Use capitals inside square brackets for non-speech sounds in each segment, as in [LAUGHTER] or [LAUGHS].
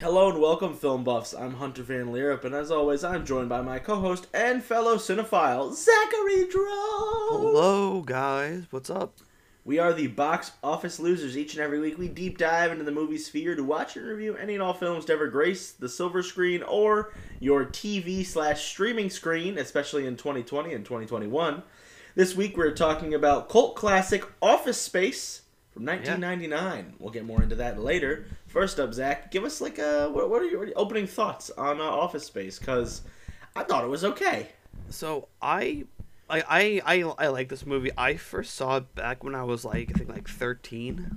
Hello and welcome, film buffs. I'm Hunter Van Leerop, and as always, I'm joined by my co-host and fellow cinephile, Zachary Drone. Hello, guys. What's up? We are the box office losers. Each and every week, we deep dive into the movie sphere to watch and review any and all films to ever grace the silver screen or your TV slash streaming screen, especially in 2020 and 2021. This week, we're talking about cult classic Office Space from 1999. We'll get more into that later. First up, Zach, give us like a what, what are your opening thoughts on uh, Office Space? Because I thought it was okay. So I, I, I, I, I like this movie. I first saw it back when I was like I think like thirteen.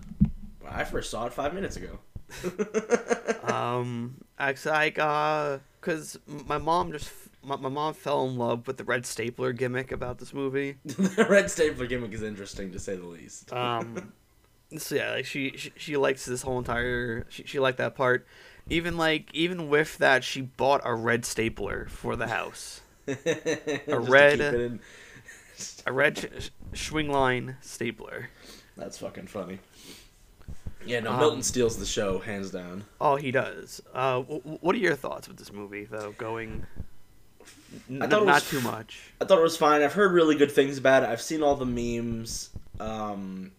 I first saw it five minutes ago. [LAUGHS] [LAUGHS] um, actually, like uh, cause my mom just my, my mom fell in love with the red stapler gimmick about this movie. [LAUGHS] the red stapler gimmick is interesting to say the least. Um, so yeah, like she, she she likes this whole entire she she liked that part. Even like even with that, she bought a red stapler for the house. [LAUGHS] a red- A red Swingline stapler. That's fucking funny. Yeah, no, Um, Milton steals the show hands down. Oh, he does. Uh, w- what are your thoughts with this movie, though? Going, n- I thought not was too much. I thought it was fine. I've heard really good things about it. I've seen all the memes. Um,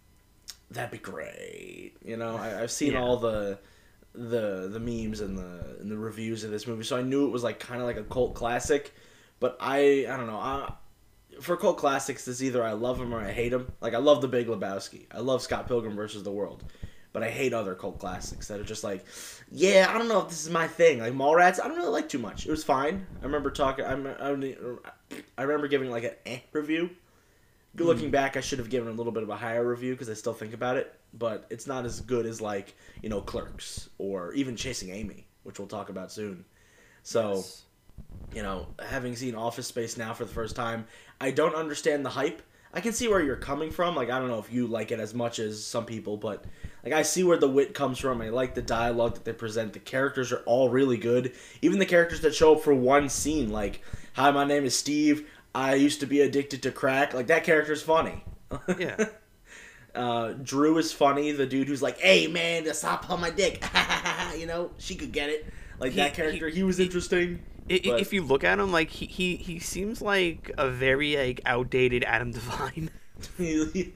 that'd be great. You know, I, I've seen Yeah. all the the the memes and the and the reviews of this movie, so I knew it was like kind of like a cult classic. But I I don't know. I, for cult classics, it's either I love them or I hate them. Like I love The Big Lebowski. I love Scott Pilgrim versus the World. But I hate other cult classics that are just like, yeah, I don't know if this is my thing. Like Mallrats, I don't really like too much. It was fine. I remember talking. I'm, I, I remember giving like an eh review. Looking mm. back, I should have given a little bit of a higher review because I still think about it. But it's not as good as like you know Clerks or even Chasing Amy, which we'll talk about soon. So Yes. you know, having seen Office Space now for the first time, I don't understand the hype. I can see where you're coming from. Like, I don't know if you like it as much as some people, but like, I see where the wit comes from. I like the dialogue that they present. The characters are all really good. Even the characters that show up for one scene, like, "Hi, my name is Steve. I used to be addicted to crack." Like, that character's funny. Yeah. [LAUGHS] Uh, Drew is funny. The dude who's like, "Hey, man, stop on my dick." [LAUGHS] you know, she could get it. Like He- that character, he, was interesting. I- i- but- if you look at him, like he, he, he seems like a very like outdated Adam Devine. [LAUGHS] he,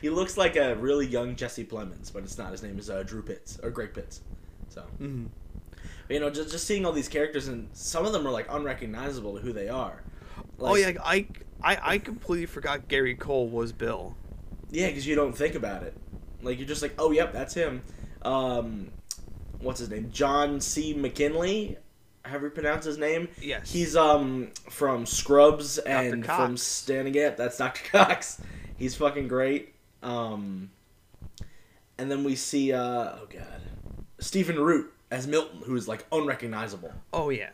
he looks like a really young Jesse Plemons, but it's not. His name is uh, Drew Pitts or Greg Pitts. So, Mhm. but, you know, just just seeing all these characters and some of them are like unrecognizable to who they are. Oh yeah, I, I, I completely forgot Gary Cole was Bill. yeah, because you don't think about it. Like you're just like, oh, yep, that's him. Um, what's his name? John C. McGinley. Have you pronounced his name? Yes. He's um from Scrubs and from. Standing It. That's Dr. [LAUGHS] Cox. He's fucking great. Um, and then we see uh oh god, Stephen Root as Milton, who's like unrecognizable. Oh yeah.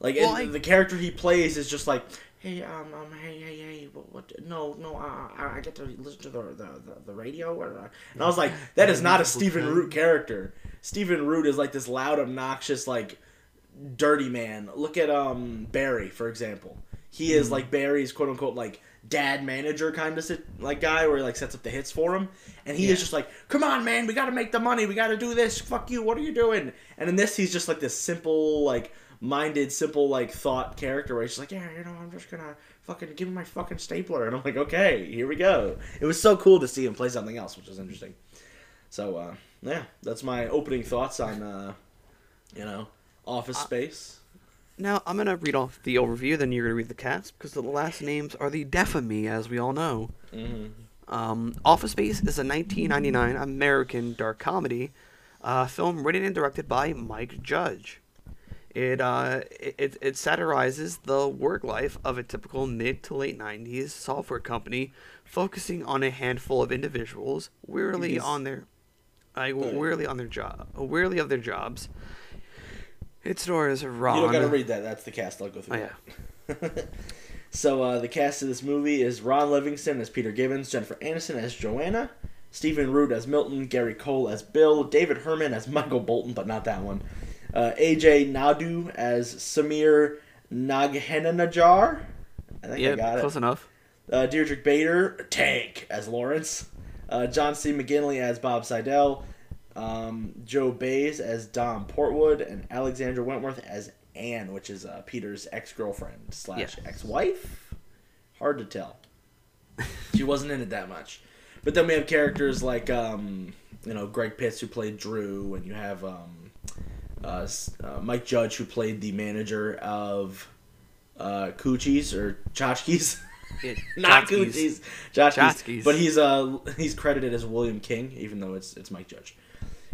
Like Well, I- the character he plays is just like, hey um um hey hey hey what, what no no uh, I I get to listen to the the, the, the radio or, uh," and I was like [LAUGHS] that is not a Stephen Root character. Stephen Root is like this loud obnoxious like dirty man. Look at um Barry for example. He is like Barry's quote unquote like dad manager kind of like guy where he like sets up the hits for him, and he Yeah. is just like, "Come on, man, we got to make the money. We got to do this. Fuck you. What are you doing?" And in this, he's just like this simple like minded, simple like thought character where he's just like, "Yeah, you know, I'm just gonna fucking give him my fucking stapler," and I'm like, "Okay, here we go." It was so cool to see him play something else, which was interesting. So uh, yeah, that's my opening thoughts on uh, you know Office Space. Now I'm gonna read off the overview, then you're gonna read the cast because the last names are the death of me, as we all know. Mm-hmm. Um, Office Space is a 1999 American dark comedy uh, film written and directed by Mike Judge. It, uh, it it satirizes the work life of a typical mid to late 90s software company, focusing on a handful of individuals wearily on their, ahead. wearily on their job, wearily of their jobs. It stars Ron. You don't gotta read that. That's the cast. I'll go through. Oh, yeah. [LAUGHS] so uh, the cast of this movie is Ron Livingston as Peter Gibbons, Jennifer Aniston as Joanna, Stephen Root as Milton, Gary Cole as Bill, David Herman as Michael Bolton, but not that one. Uh, Ajay Naidu as Samir Nagheenanajar. I think I Yeah, got it. close enough. Uh, Deirdre Bader, Tank, as Lawrence. Uh, John C. McGinley as Bob Seidel. Um, Joe Bays as Dom Portwood and Alexandra Wentworth as Anne, which is uh, Peter's ex girlfriend slash ex wife. Hard to tell. [LAUGHS] she wasn't in it that much. But then we have characters like um, you know Greg Pitts who played Drew, and you have um, uh, uh, Mike Judge who played the manager of uh, Coochies or Tchotchkes. Yeah, [LAUGHS] Not Coochies, Tchotchkes. Tchotchkes. But he's uh he's credited as William King, even though it's it's Mike Judge.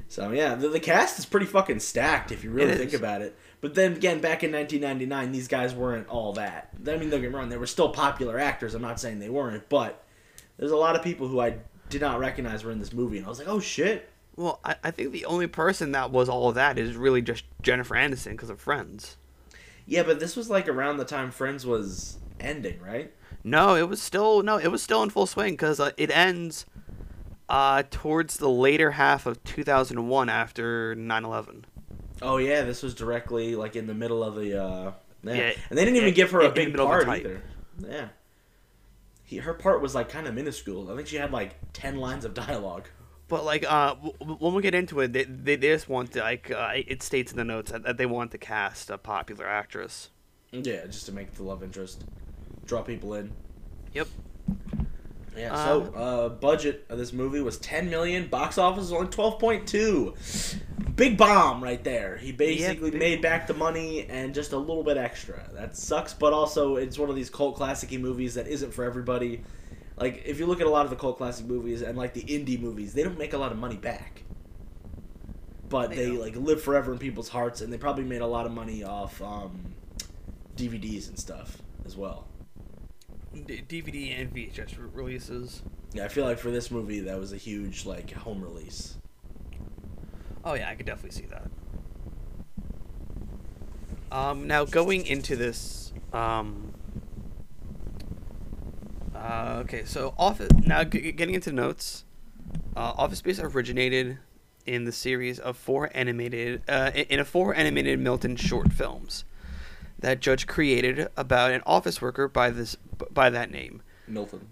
So yeah, the, the cast is pretty fucking stacked if you really It think is. about it. But then again, back in 1999, these guys weren't all that. I mean, don't get me wrong, they were still popular actors. I'm not saying they weren't, but there's a lot of people who I did not recognize were in this movie, and I was like, oh shit. Well, I, I think the only person that was all of that is really just Jennifer Aniston because of Friends. Yeah, but this was like around the time Friends was ending, right? No, it was still no, it was still in full swing because uh, it ends uh, towards the later half of 2001 after 9/11. Oh yeah, this was directly like in the middle of the. uh Yeah, Yeah, and they didn't even in- give her a big part either. Yeah, he, her part was like kind of minuscule. I think she had like ten lines of dialogue. But like, uh, when we get into it, they, they, they just want to, like uh, it states in the notes that, that they want to cast a popular actress. Yeah, just to make the love interest, draw people in. Yep. Yeah. Uh, So, uh, budget of this movie was ten million. Box office was only twelve point two. Big bomb right there. He basically big- made back the money and just a little bit extra. That sucks, but also it's one of these cult classic movies that isn't for everybody. Like if you look at a lot of the cult classic movies and like the indie movies, they don't make a lot of money back. But They they like live forever in people's hearts, and they probably made a lot of money off um, DVDs and stuff as well. D- DVD and VHS releases. Yeah, I feel like for this movie that was a huge like home release. Oh yeah, I could definitely see that. Um, now going into this, um, uh, okay, so office. Now g- getting into notes, uh, Office Space originated in the series of four animated, uh, in a four animated Milton short films that Judge created about an office worker by this by that name. Milton.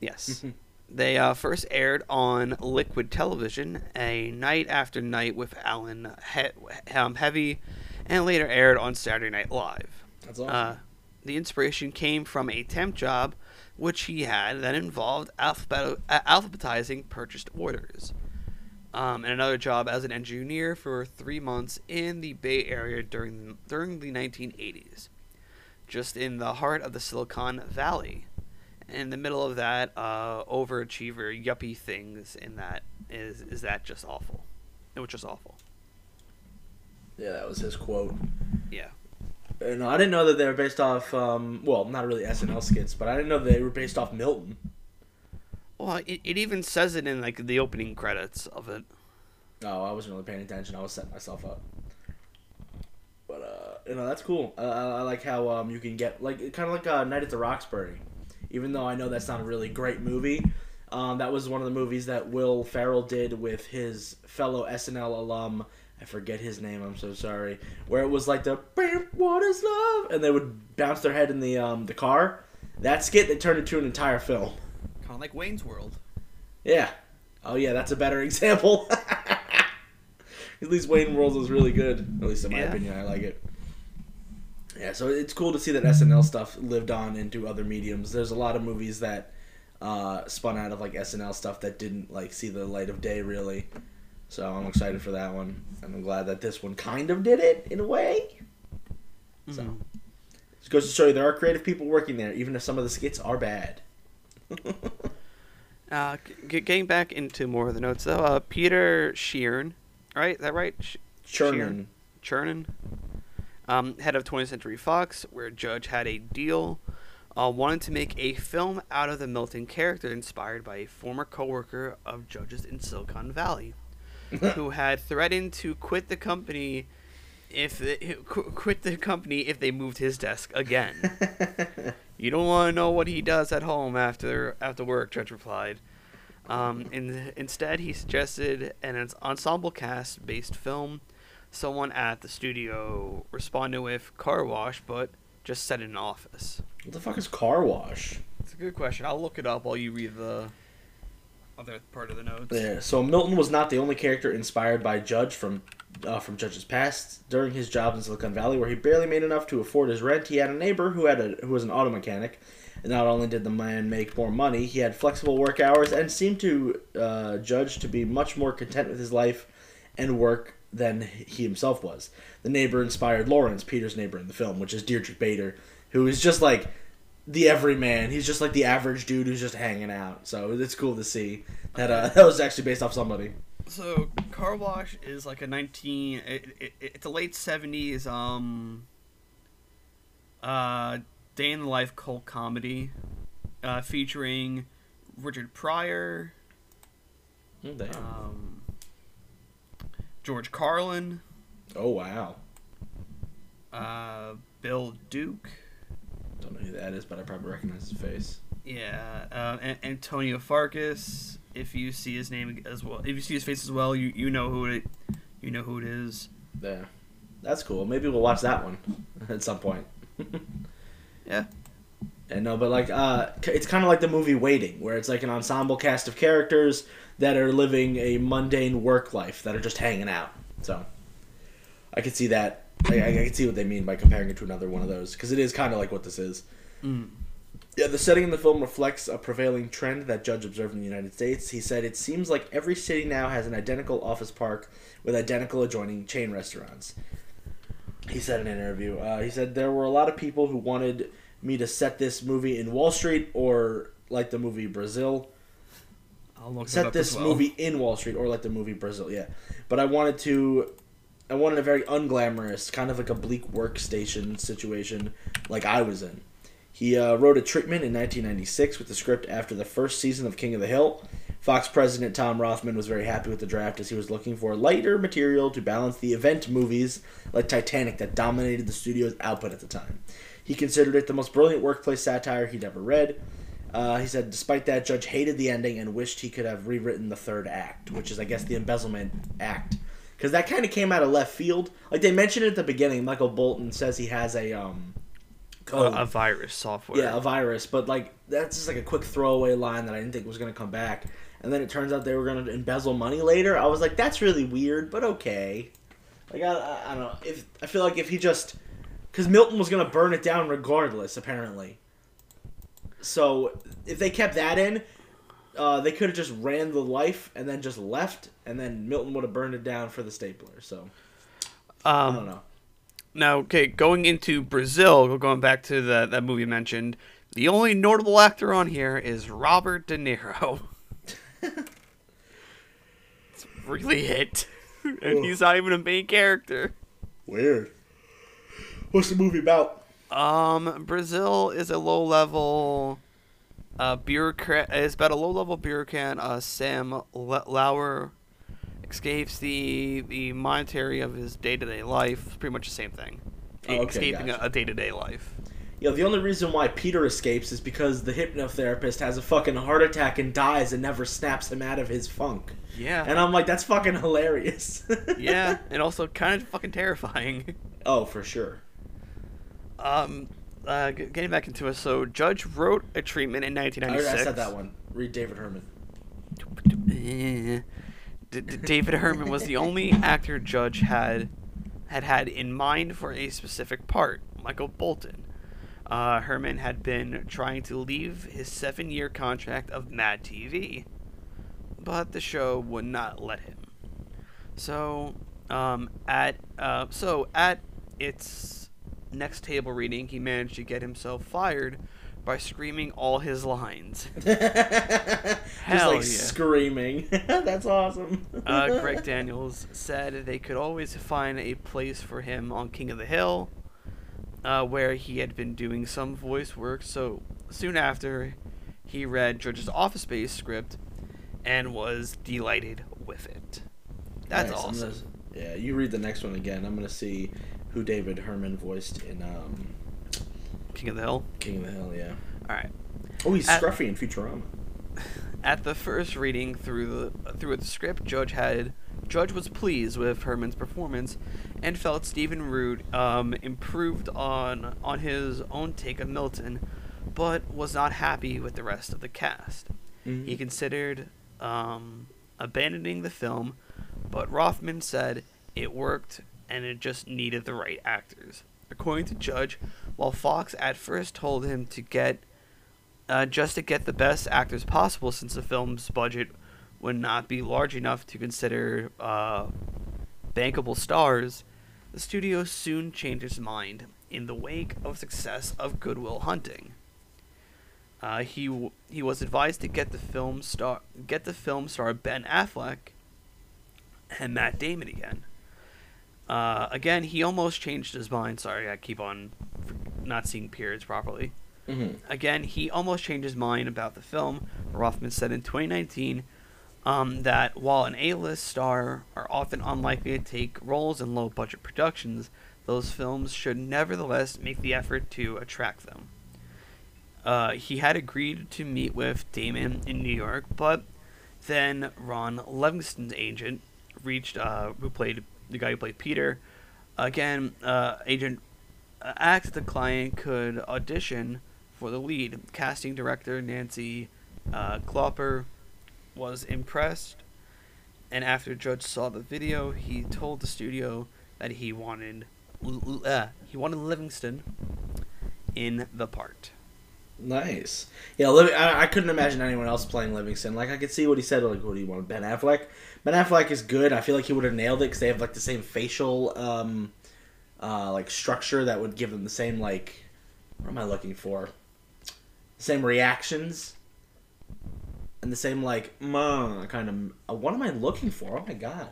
Yes. [LAUGHS] they uh, first aired on Liquid Television, a night after night with Alan he- um, Havey, and later aired on Saturday Night Live. That's awesome. Uh, the inspiration came from a temp job which he had that involved alphabet- uh, alphabetizing purchased orders. Um, and another job as an engineer for three months in the Bay Area during during the 1980s, just in the heart of the Silicon Valley. In the middle of that, uh, overachiever yuppie things in that is is that just awful? It was just awful. yeah, that was his quote. Yeah. No, I didn't know that they were based off. Um, well, not really SNL skits, but I didn't know they were based off Milton. Well, it, it even says it in like the opening credits of it. No, I wasn't really paying attention. I was setting myself up. But uh, you know that's cool. I I like how um you can get like kind of like uh, Night at the Roxbury. Even though I know that's not a really great movie, um, that was one of the movies that Will Ferrell did with his fellow SNL alum. I forget his name. I'm so sorry. Where it was like the "Bam, "What is love," and they would bounce their head in the um the car. That skit they turned into an entire film. Kind of like Wayne's World. Yeah. Oh yeah, that's a better [LAUGHS] example. At least Wayne World was really good. At least in my Yeah. opinion, I like it. Yeah, so it's cool to see that SNL stuff lived on into other mediums. There's a lot of movies that uh, spun out of like SNL stuff that didn't like see the light of day really. So I'm excited for that one, and I'm glad that this one kind of did it in a way. So Mhm. it goes to show you there are creative people working there, even if some of the skits are bad. [LAUGHS] Uh, g- getting back into more of the notes though, uh, Peter Sheeran, right? Is that right? Sh- Churnin. Chernin, um, head of 20th Century Fox, where Judge had a deal, uh, wanted to make a film out of the Milton character inspired by a former coworker of Judge's in Silicon Valley, who had threatened to quit the company if they, qu- quit the company if they moved his desk again. [LAUGHS] You don't want to know what he does at home after after work, Judge replied. Um, in, instead, he suggested an ensemble cast based film. Someone at the studio responded with car wash, but just set in an office. what the fuck is car wash? It's a good question. I'll look it up while you read the. Other part of the notes. Yeah. So Milton was not the only character inspired by Judge from uh, from Judge's past. During his job in Silicon Valley, where he barely made enough to afford his rent, he had a neighbor who had a who was an auto mechanic. And not only did the man make more money, he had flexible work hours and seemed to uh, Judge to be much more content with his life and work than he himself was. The neighbor inspired Lawrence, Peter's neighbor in the film, which is Deirdre Bader, who is just like the everyman. He's just like the average dude who's just hanging out. So it's cool to see that uh, [LAUGHS] that was actually based off somebody. So Car Wash is like a nineteen. It, it, it's a late seventies um. Uh, day in the life cult comedy, uh, featuring Richard Pryor, Oh, damn. um, George Carlin, oh wow. uh, Bill Duke, Don't know who that is, but I probably recognize his face. yeah, uh, An- Antonio Fargas. If you see his name as well, if you see his face as well, you you know who it, you know who it is. Yeah, that's cool. Maybe we'll watch that one [LAUGHS] at some point. [LAUGHS] Yeah. And no, but like, uh, it's kind of like the movie Waiting, where it's like an ensemble cast of characters that are living a mundane work life that are just hanging out. So, I could see that. I, I could see what they mean by comparing it to another one of those, because it is kind of like what this is. Mm. Yeah, the setting in the film reflects a prevailing trend that Judge observed in the United States. He said, It seems like every city now has an identical office park with identical adjoining chain restaurants. He said in an interview, uh, he said, There were a lot of people who wanted me to set this movie in Wall Street or like the movie Brazil. I'll look Set this well. movie in Wall Street or like the movie Brazil, yeah. But I wanted to. I wanted a very unglamorous, kind of like a bleak workstation situation like I was in. He uh, wrote a treatment in 1996 with the script after the first season of King of the Hill. Fox president Tom Rothman was very happy with the draft as he was looking for lighter material to balance the event movies like Titanic that dominated the studio's output at the time. He considered it the most brilliant workplace satire he'd ever read. Uh, he said, despite that, Judge hated the ending and wished he could have rewritten the third act, which is, I guess, the embezzlement act. Because that kind of came out of left field. Like, they mentioned at the beginning. Michael Bolton says he has a, um, code. a virus software. Yeah, a virus, but like that's just like a quick throwaway line that I didn't think was gonna come back. And then it turns out they were gonna embezzle money later. I was like, that's really weird, but okay. Like I, I, I don't know if I feel like if he just because Milton was gonna burn it down regardless, apparently. So if they kept that in, uh, they could have just ran the life and then just left, and then Milton would have burned it down for the stapler. So I don't Um, know. now, okay, going into Brazil, going back to the that movie mentioned, the only notable actor on here is Robert De Niro. [LAUGHS] it's really it, [LAUGHS] and he's not even a main character. Weird. What's the movie about? Um, Brazil is a low level uh, bureaucrat. Is about a low level bureaucrat. Uh, Sam Lowry escapes the the monetary of his day to day life. Pretty much the same thing. Oh, okay, escaping gotcha. a day to day life. Yo, the only reason why Peter escapes is because the hypnotherapist has a fucking heart attack and dies and never snaps him out of his funk. Yeah. And I'm like, that's fucking hilarious. [LAUGHS] yeah, and also kind of fucking terrifying. oh, for sure. Um, uh, getting back into it, so Judge wrote a treatment in I, 1996. I said that one. Read David Herman. David Herman was the only actor Judge had had had in mind for a specific part, Michael Bolton. Uh, Herman had been trying to leave his seven-year contract of Mad TV, but the show would not let him. So, um, at uh, so at its next table reading, he managed to get himself fired by screaming all his lines. [LAUGHS] Just like yeah. screaming. [LAUGHS] that's awesome. uh, Greg [LAUGHS] Daniels said they could always find a place for him on King of the Hill, uh, where he had been doing some voice work. So soon after, he read Judge's Office Space script and was delighted with it. That's Nice, awesome. gonna- yeah, you read the next one again. I'm gonna see who David Herman voiced in um, King of the Hill. King of the Hill. Yeah. All right. Oh, he's At- Scruffy in Futurama. [LAUGHS] At the first reading through the through the script, Judge had Judge was pleased with Herman's performance, and felt Stephen Root um, improved on on his own take of Milton, but was not happy with the rest of the cast. Mhm. He considered um, abandoning the film, but Rothman said it worked and it just needed the right actors. According to Judge, while Fox at first told him to get uh, just to get the best actors possible since the film's budget would not be large enough to consider uh, bankable stars, the studio soon changed its mind in the wake of success of Good Will Hunting. Uh, he w- he was advised to get the film star get the film star Ben Affleck and Matt Damon again. Uh, again, he almost changed his mind. Sorry, I keep on not seeing periods properly. Mm-hmm. Again, he almost changed his mind about the film. Rothman said in 2019 um, that while an A-list star are often unlikely to take roles in low-budget productions, those films should nevertheless make the effort to attract them. Uh, he had agreed to meet with Damon in New York, but then Ron Livingston's agent reached, uh, who played the guy who played Peter. Again, uh, agent asked the client could audition for the lead. Casting director Nancy uh, Klopper was impressed, and after Judge saw the video, he told the studio that he wanted uh, he wanted Livingston in the part. Nice. Yeah, Liv- I, I couldn't imagine anyone else playing Livingston. Like, I could see what he said. Like, what do you want? Ben Affleck? Ben Affleck is good. I feel like he would have nailed it because they have, like, the same facial, um, uh, like, structure that would give them the same, like, what am I looking for? Same reactions. And the same, like, mm, kind of, uh, what am I looking for? Oh my god.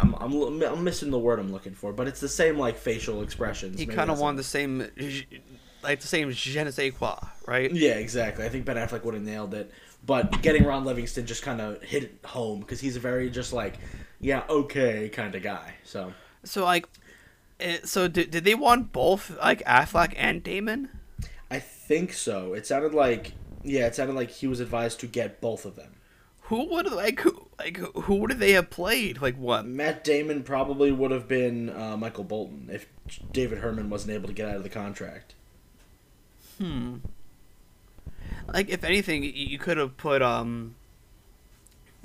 I'm, I'm, I'm missing the word I'm looking for, but it's the same, like, facial expressions. He kind of wanted the same, like the same je ne sais quoi, right? Yeah, exactly. I think Ben Affleck would have nailed it, but getting Ron Livingston just kind of hit it home because he's a very just like, yeah, okay kind of guy. So So like, eh, so did, did they want both like Affleck and Damon? I think so. It sounded like yeah, it sounded like he was advised to get both of them. Who would like who like who would they have played? Like what? Matt Damon probably would have been uh, Michael Bolton if David Herman wasn't able to get out of the contract. Hmm. Like if anything, you, could have put um.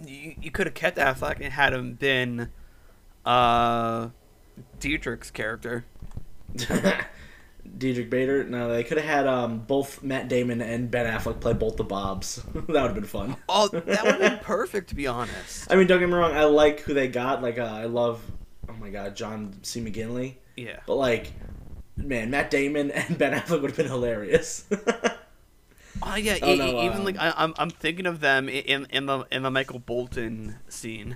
You, you could have kept Affleck and had him been, uh, Diedrich's character. [LAUGHS] Diedrich Bader. No, they could have had um, both Matt Damon and Ben Affleck play both the Bobs. [LAUGHS] that would have been fun. Oh, that would have been [LAUGHS] perfect to be honest. I mean, don't get me wrong. I like who they got. Like, uh, I love. Oh my God, John C. McGinley. Yeah. But like, man, Matt Damon and Ben Affleck would have been hilarious. [LAUGHS] Oh yeah, Oh, e- no, even um, like I, I'm I'm thinking of them in in the in the Michael Bolton scene.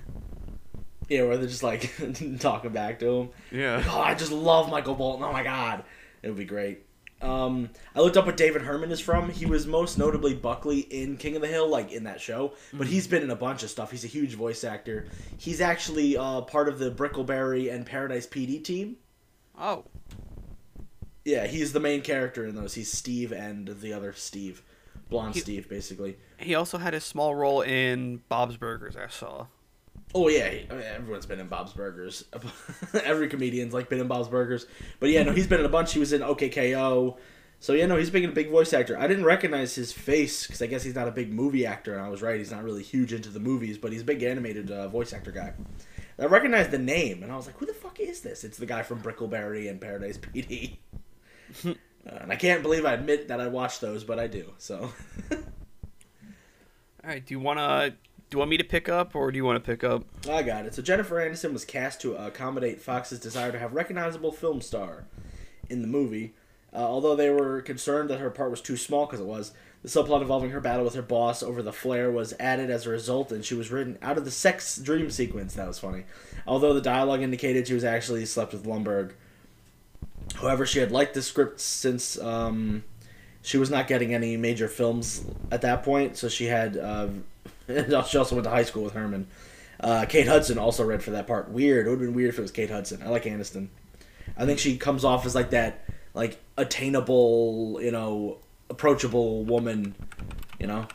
yeah, where they're just like [LAUGHS] talking back to him. Yeah. Oh, I just love Michael Bolton. Oh my God, it would be great. Um, I looked up what David Herman is from. He was most notably Buckley in King of the Hill, like in that show. But he's been in a bunch of stuff. He's a huge voice actor. He's actually uh, part of the Brickleberry and Paradise PD team. Oh. Yeah, he's the main character in those. He's Steve and the other Steve, blonde He- Steve, basically. He also had a small role in Bob's Burgers. I saw. Oh yeah, I mean, everyone's been in Bob's Burgers. [LAUGHS] Every comedian's like been in Bob's Burgers. But yeah, no, he's been in a bunch. He was in OKKO. So yeah, no, he's being a big voice actor. I didn't recognize his face because I guess he's not a big movie actor, and I was right. He's not really huge into the movies, but he's a big animated uh, voice actor guy. I recognized the name, and I was like, "Who the fuck is this?" It's the guy from Brickleberry and Paradise PD. [LAUGHS] uh, [LAUGHS] and I can't believe I admit that I watched those, but I do. So [LAUGHS] All right. Do you wanna do you want me to pick up or do you want to pick up? I got it. So Jennifer Aniston was cast to accommodate Fox's desire to have recognizable film star in the movie. Uh, although they were concerned that her part was too small because it was, the subplot involving her battle with her boss over the flare was added as a result, and she was written out of the sex dream sequence. That was funny. Although the dialogue indicated she was actually slept with Lumbergh. However, she had liked the script since um, she was not getting any major films at that point, so she had. Uh, [LAUGHS] she also went to high school with Herman. Uh, Kate Hudson also read for that part. Weird. It would have been weird if it was Kate Hudson. I like Aniston. I think she comes off as like that, like attainable, you know, approachable woman. You know,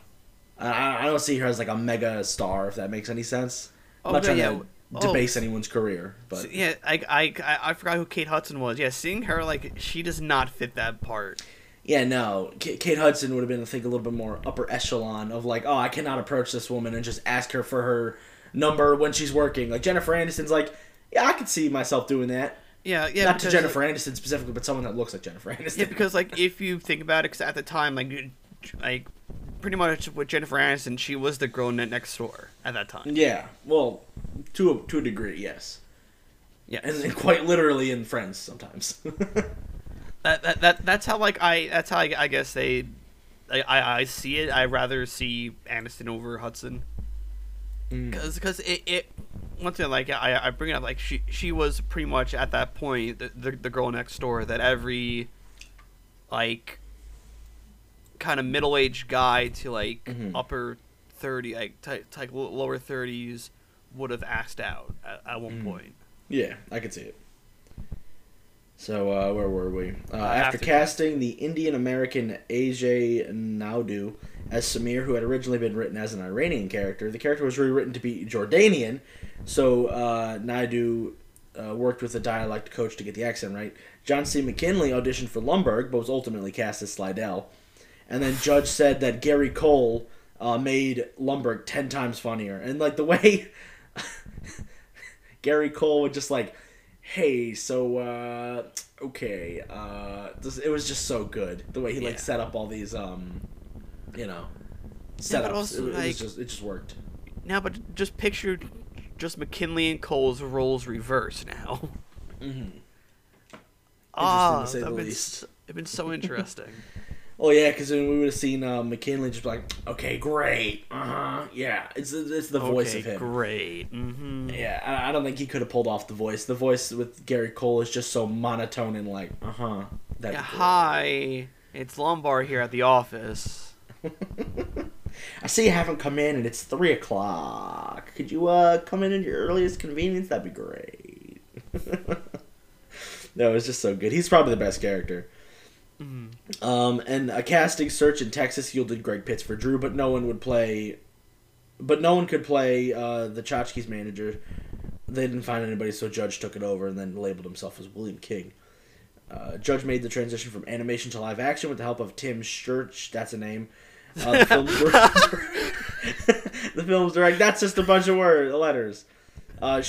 I, I don't see her as like a mega star. If that makes any sense. Trying yeah. to Oh, debase anyone's career, but yeah, I, I I I forgot who Kate Hudson was. Yeah, seeing her like she does not fit that part. Yeah, no. K- Kate Hudson would have been, I think, a little bit more upper echelon of like, oh, I cannot approach this woman and just ask her for her number when she's working. Like Jennifer Anderson's like, yeah, I could see myself doing that. Yeah, yeah. Not to Jennifer Anderson specifically, but someone that looks like Jennifer Anderson. Yeah, because like if you think about it, because at the time, like, like pretty much with Jennifer Aniston, she was the girl next door at that time. yeah, well, to a, to a degree, yes, Yeah, and then quite literally in Friends sometimes. [LAUGHS] that, that that that's how like I that's how I, I guess they, I, I I see it. I rather see Aniston over Hudson. Mm. because because it, it once again like I, I bring it up like she she was pretty much at that point the, the, the girl next door that every like kind of middle aged guy to like Mhm. upper thirty like t- t- lower thirties would have asked out at, at one Mhm. point. Yeah, I could see it. So uh, where were we? Uh, after, after- casting the Indian American Ajay Naidu as Samir, who had originally been written as an Iranian character, the character was rewritten to be Jordanian. So uh, Naidu uh, worked with a dialect coach to get the accent right. John C. McGinley auditioned for Lumbergh, but was ultimately cast as Slydell. And then Judge said that Gary Cole uh, made Lumbergh ten times funnier, and like the way [LAUGHS] Gary Cole would just like, hey, so uh, okay, uh, this, it was just so good the way he like Yeah. set up all these um, you know, Yeah, setups. but also, it, it like- was just it just worked. Now, but just picture just McGinley and Cole's roles reversed now. [LAUGHS] Mm-hmm. Ah, to say the least. it's been so interesting. [LAUGHS] Oh yeah, because then we would have seen uh, McGinley just be like, okay, great, uh huh, yeah, it's it's the voice okay, of him. great. Mm-hmm. Yeah, I, I don't think he could have pulled off the voice. The voice with Gary Cole is just so monotone and like, uh huh. Yeah, hi, it's Lombard here at the office. [LAUGHS] I see you haven't come in, and it's three o'clock. Could you uh come in at your earliest convenience? That'd be great. [LAUGHS] no, it's just so good. He's probably the best character. Mhm. Um, and a casting search in Texas yielded Greg Pitts for Drew, but no one would play. But no one could play uh, the Tchotchkes manager. They didn't find anybody, so Judge took it over and then labeled himself as William King. Uh, Judge made the transition from animation to live action with the help of Tim Sturch. That's a name. Uh, the, film's [LAUGHS] [LAUGHS] the film's direct. That's just a bunch of word letters. Uh,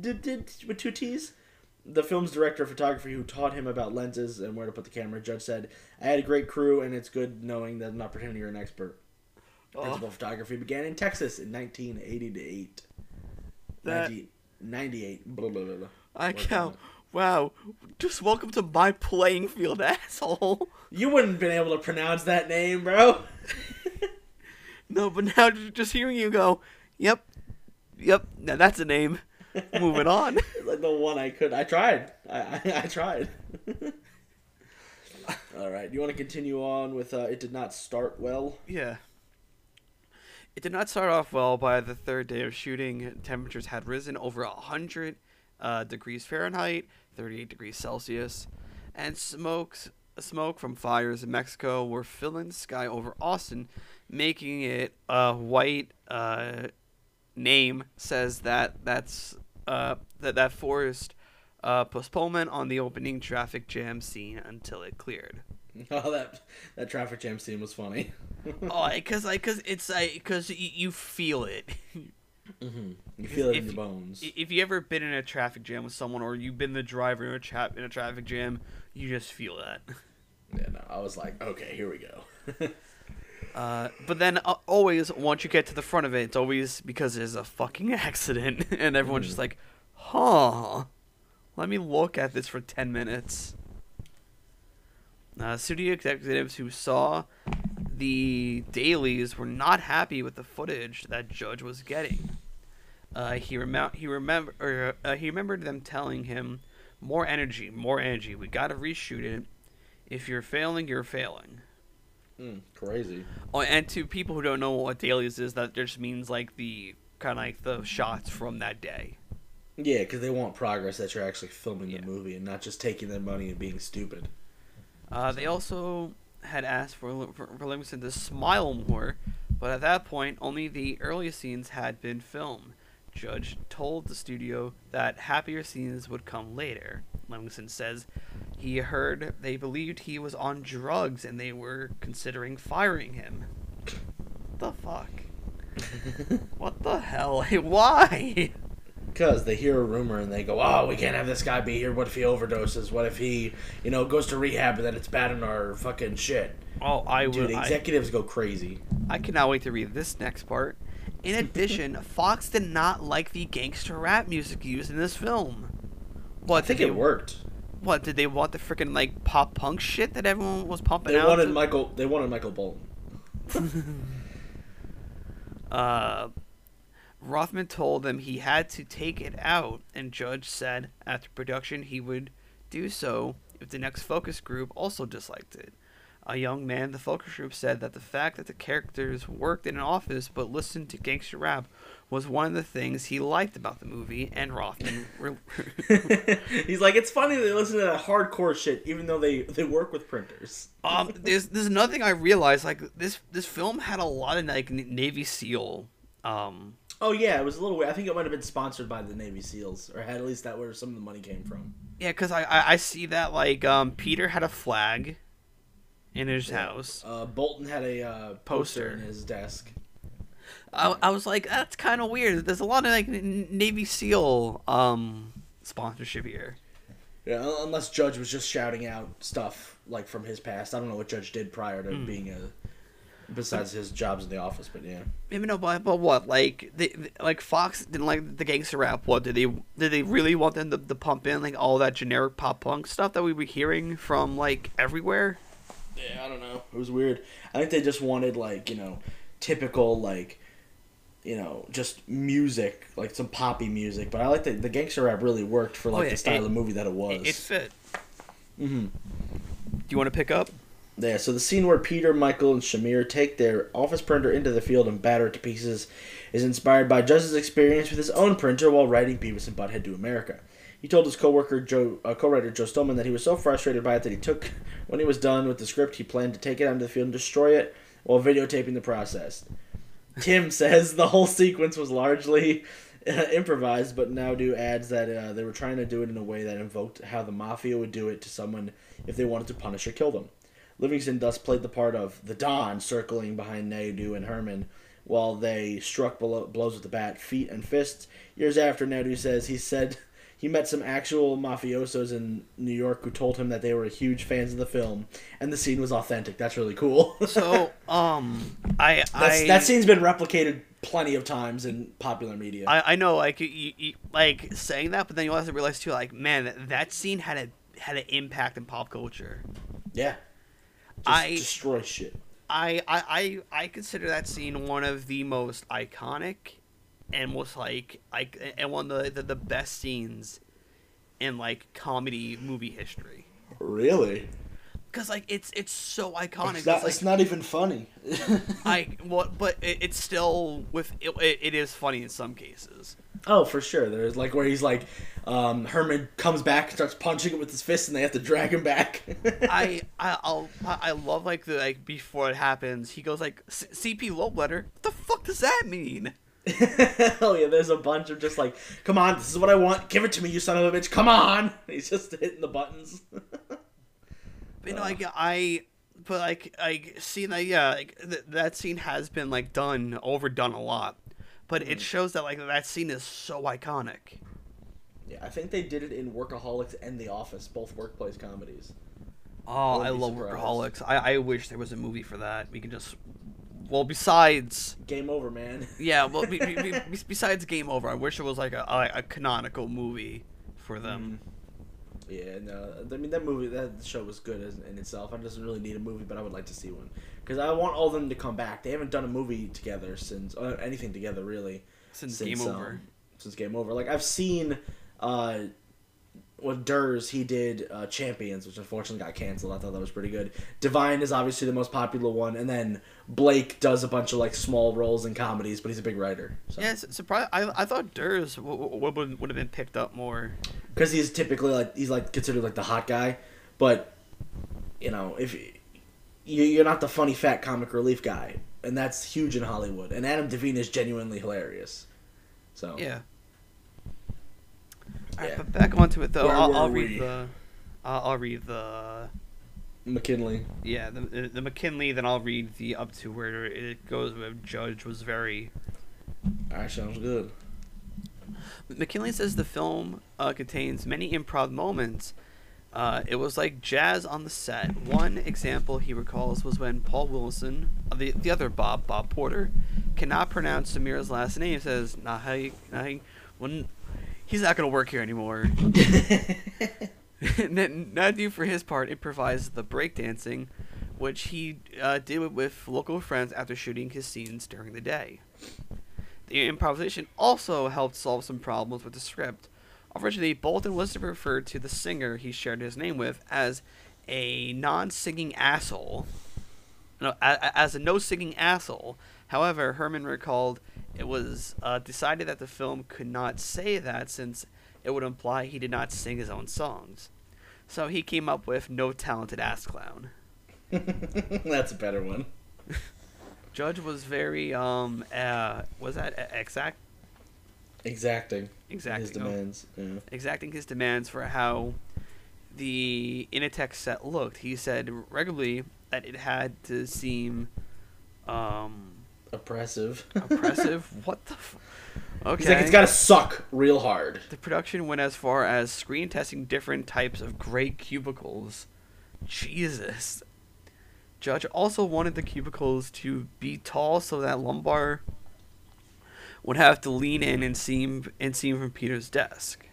did, did with two T's. The film's director of photography, who taught him about lenses and where to put the camera, Judge said, "I had a great crew, and it's good knowing that I'm not pretending you're an expert." Oh, Principal photography began in Texas in 1988. That- 90 98. Blah, blah, blah, blah. I Working count. Wow, just welcome to my playing field, [LAUGHS] asshole. You wouldn't have been able to pronounce that name, bro. [LAUGHS] No, but now just hearing you go, yep, yep, now that's a name. [LAUGHS] Moving on. like the one I could. I tried. I I, I tried. [LAUGHS] All right. Do you want to continue on with? Uh, it did not start well. Yeah. It did not start off well. By the third day of shooting, temperatures had risen over 100 uh, degrees Fahrenheit, 38 degrees Celsius, and smokes smoke from fires in Mexico were filling the sky over Austin, making it a white uh, name says that that's uh, that that forced uh, postponement on the opening traffic jam scene until it cleared. [LAUGHS] Oh, that that traffic jam scene was funny. [LAUGHS] oh, because like, cause it's like, because you, you feel it. [LAUGHS] hmm You feel it in your bones. if you ever been in a traffic jam with someone, or you've been the driver in a trap in a traffic jam, you just feel that. Yeah. No. I was like, okay, here we go. Uh, but then uh, always, once you get to the front of it, it's always because there's a fucking [LAUGHS] accident, and everyone's just like, "Huh, let me look at this for ten minutes." Uh, studio executives who saw the dailies were not happy with the footage that Judge was getting. Uh, he remem- he remember uh, he remembered them telling him, "More energy, more energy. We got to reshoot it. If you're failing, you're failing." Mm, crazy. Oh, and to people who don't know what dailies is, that just means like the kind of like the shots from that day. Yeah, because they want progress that you're actually filming Yeah. the movie and not just taking their money and being stupid. Uh, they also had asked for, for, for Livingston to smile more, but at that point, only the earliest scenes had been filmed. Judge told the studio that happier scenes would come later. Livingston says, he heard they believed he was on drugs and they were considering firing him. the fuck? [LAUGHS] what the hell? [LAUGHS] Why? Because they hear a rumor and they go, "Oh, we can't have this guy be here. What if he overdoses? What if he, you know, goes to rehab and then it's bad in our fucking shit?" Oh, I Dude, would. I, executives go crazy. I cannot wait to read this next part. In addition, [LAUGHS] Fox did not like the gangster rap music used in this film. What I think it worked. What did they want the freaking like pop punk shit that everyone was pumping They out? wanted to- Michael. They wanted Michael Bolton. [LAUGHS] Uh, Rothman told them he had to take it out, and Judge said after production he would do so if the next focus group also disliked it. A young man in the focus group said that the fact that the characters worked in an office but listened to gangster rap was one of the things he liked about the movie, and Rothman. [LAUGHS] He's like, it's funny they listen to that hardcore shit, even though they they work with printers. um, there's there's another thing I realized like this this film had a lot of like Navy SEAL um Oh yeah, it was a little weird. I think it might have been sponsored by the Navy SEAls, or had at least that where some of the money came from. Yeah, because I, I I see that like um Peter had a flag in his Yeah. house. Uh, Bolton had a uh, poster Poster. in his desk. I, I was like, that's kind of weird. There's a lot of like Navy SEAL um sponsorship here. Yeah, unless Judge was just shouting out stuff like from his past. I don't know what Judge did prior to being a. Besides his jobs in the office, but yeah. Maybe no, but, but what? Like they- like Fox didn't like the gangster rap. What did they did they really want them to, to pump in like all that generic pop punk stuff that we were hearing from like everywhere? Yeah, I don't know. It was weird. I think they just wanted like you know, typical like, you know, just music like some poppy music. But I like that the gangster rap really worked for like Oh, yeah, the style it- of movie that it was. It, it fit. mm-hmm. Do you want to pick up? Yeah, so the scene where Peter, Michael, and Shamir take their office printer into the field and batter it to pieces is inspired by Judge's experience with his own printer while writing Beavis and Butt-Head Do America. He told his coworker Joe, uh, co-writer Joe Stillman, that he was so frustrated by it that he took, [LAUGHS] when he was done with the script, he planned to take it out into the field and destroy it while videotaping the process. Tim says the whole sequence was largely uh, improvised, but Naidu adds that uh, they were trying to do it in a way that invoked how the mafia would do it to someone if they wanted to punish or kill them. Livingston thus played the part of the Don, circling behind Naidu and Herman while they struck blows with the bat, feet, and fists. Years after, Naidu says he said he met some actual mafiosos in New York who told him that they were huge fans of the film and the scene was authentic. That's really cool. [LAUGHS] So um, I I that scene's been replicated plenty of times in popular media. I, I know, like you, you, like saying that, but then you also realize too, like man, that scene had a had an impact in pop culture. yeah. Just I- destroy shit. I, I I I consider that scene one of the most iconic and was like like and one of the, the, the best scenes in like comedy movie history. Really? Cause like it's it's so iconic. It's not, like, it's not even funny. [LAUGHS] I what, but it, it's still with it, it, it is funny in some cases. Oh, for sure. There's like where he's like, um, Herman comes back, starts punching him with his fist, and they have to drag him back. [LAUGHS] I I I'll, I love like the like before it happens, he goes like "C- PC Load Letter. What the fuck does that mean? [LAUGHS] oh yeah, there's a bunch of just like, come on, this is what I want. Give it to me, you son of a bitch. Come on. [LAUGHS] He's just hitting the buttons. [LAUGHS] But, you know, like I, but like I seeing that yeah, like th- that scene has been like done overdone a lot, but Mm. it shows that like that scene is so iconic. yeah, I think they did it in Workaholics and The Office, both workplace comedies. Oh, wouldn't I love surprised. Workaholics. I I wish there was a movie for that. We can just well besides Game over, man. yeah well be, be, [LAUGHS] be- besides Game Over, I wish it was like a a, a canonical movie for them. Yeah, no, I mean that movie, that show was good in itself. I doesn't really need a movie, but I would like to see one because I want all of them to come back. They haven't done a movie together since uh, anything together really Since Game Over. um, since Game Over. Like I've seen, uh, with Durs he did uh, Champions, which unfortunately got canceled. I thought that was pretty good. DeVine is obviously the most popular one, and then Blake does a bunch of like small roles in comedies, but he's a big writer. So. Yeah, it's surprised. I I thought Durs would would have been picked up more. because he's typically like he's like considered like the hot guy, but you know if you you're not the funny fat comic relief guy, and that's huge in Hollywood. And Adam Devine is genuinely hilarious. So Yeah. Alright, Yeah. but back onto it though. Where I'll, I'll we? read the. Uh, I'll read the McGinley. yeah the the McGinley. Then I'll read the up to where it goes with Judge was very. Alright, sounds good. McGinley says the film uh, contains many improv moments. Uh, it was like jazz on the set. One example he recalls was when Paul Willson, uh, the the other Bob, Bob Porter, cannot pronounce Samir's last name. Says Nahi, Nahi, when he's not gonna work here anymore. [LAUGHS] Naidu, for his part, improvised the breakdancing, which he uh, did with local friends after shooting his scenes during the day. The improvisation also helped solve some problems with the script. Originally, Bolton was referred to the singer he shared his name with as a non-singing asshole. No, as a no-singing asshole. However, Herman recalled it was uh, decided that the film could not say that since it would imply he did not sing his own songs. So he came up with no talented ass clown. [LAUGHS] That's a better one. [LAUGHS] Judge was very um uh was that exact Exacting. exacting His oh, demands. Yeah. exacting his demands for how the Initech set looked. He said regularly that it had to seem um Oppressive. oppressive. [LAUGHS] what the f- Okay. He's like, it's gotta suck real hard. The production went as far as screen testing different types of gray cubicles. Jesus. Judge also wanted the cubicles to be tall so that Lumbergh would have to lean in and see and see from Peter's desk.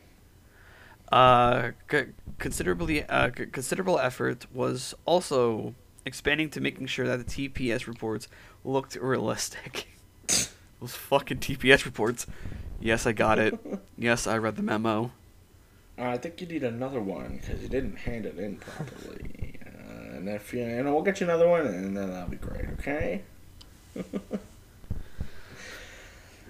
Uh, c- considerably uh, c- considerable effort was also expanding to making sure that the TPS reports looked realistic. [LAUGHS] Those fucking TPS reports. Yes, I got it. [LAUGHS] yes, I read the memo. Uh, I think you need another one because you didn't hand it in properly. Uh, and if you, and we'll get you another one, and then that'll be great. Okay. [LAUGHS]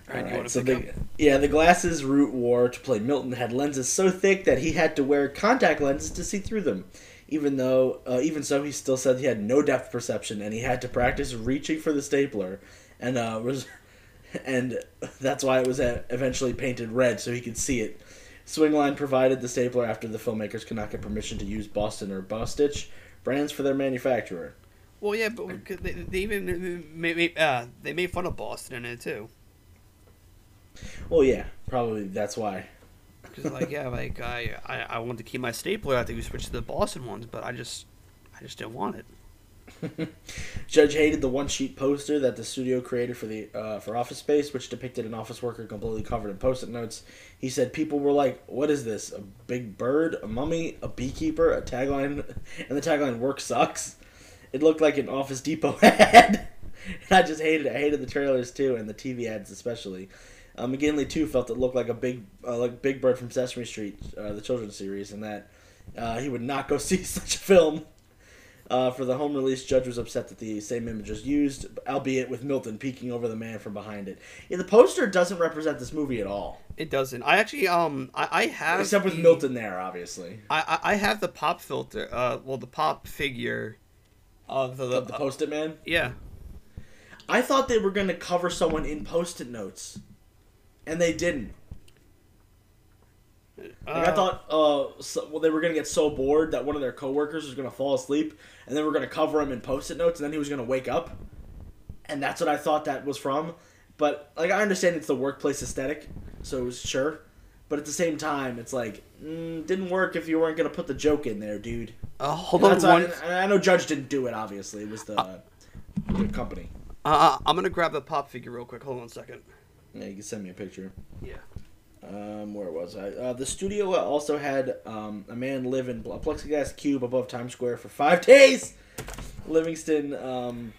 All right, All right so pick the, yeah, the glasses Root wore to play Milton had lenses so thick that he had to wear contact lenses to see through them. Even though, uh, even so, he still said he had no depth perception, and he had to practice reaching for the stapler, and uh, was, [LAUGHS] and that's why it was uh, eventually painted red so he could see it. Swingline provided the stapler after the filmmakers could not get permission to use Boston or Bostitch brands for their manufacturer. Well, yeah, but they, they even made, uh, they made fun of Boston in it too. Well, yeah, probably that's why. Because like yeah, like I, I I wanted to keep my stapler. I think we switched to the Boston ones, but I just I just didn't want it. [LAUGHS] Judge hated the one sheet poster that the studio created for the uh, for Office Space, which depicted an office worker completely covered in post-it notes. He said people were like, "What is this? A big bird? A mummy? A beekeeper? A tagline?" [LAUGHS] And the tagline "Work sucks." It looked like an Office Depot [LAUGHS] ad. and I just hated it. I hated the trailers too, and the TV ads especially. Uh, McGinley too felt it looked like a big, uh, like Big Bird from Sesame Street, uh, the children's series, and that uh, he would not go [LAUGHS] see such a film. Uh, for the home release, Judge was upset that the same image was used, albeit with Milton peeking over the man from behind it. Yeah, the poster doesn't represent this movie at all, It doesn't. I actually um I, I have except with the- Milton there, obviously. I I I have the pop filter. Uh, well, the pop figure of the, The, the Post-it Man. yeah. I thought they were going to cover someone in Post-it notes, and they didn't. Like I Uh, thought, uh, so, well, they were gonna get so bored that one of their coworkers was gonna fall asleep, and then we're gonna cover him in post-it notes, and then he was gonna wake up, and that's what I thought that was from. But like, I understand it's the workplace aesthetic, so it was sure. But at the same time, it's like mm, didn't work if you weren't gonna put the joke in there, dude. uh, hold And on one. why- and I know Judge didn't do it. Obviously, it was the, the company. Uh, I'm gonna grab the pop figure real quick. Hold on a second. Yeah, you can send me a picture. Yeah. Um, where was I? Uh, the studio also had um, a man live in a plexiglass cube above Times Square for five [LAUGHS] days. Livingston, um,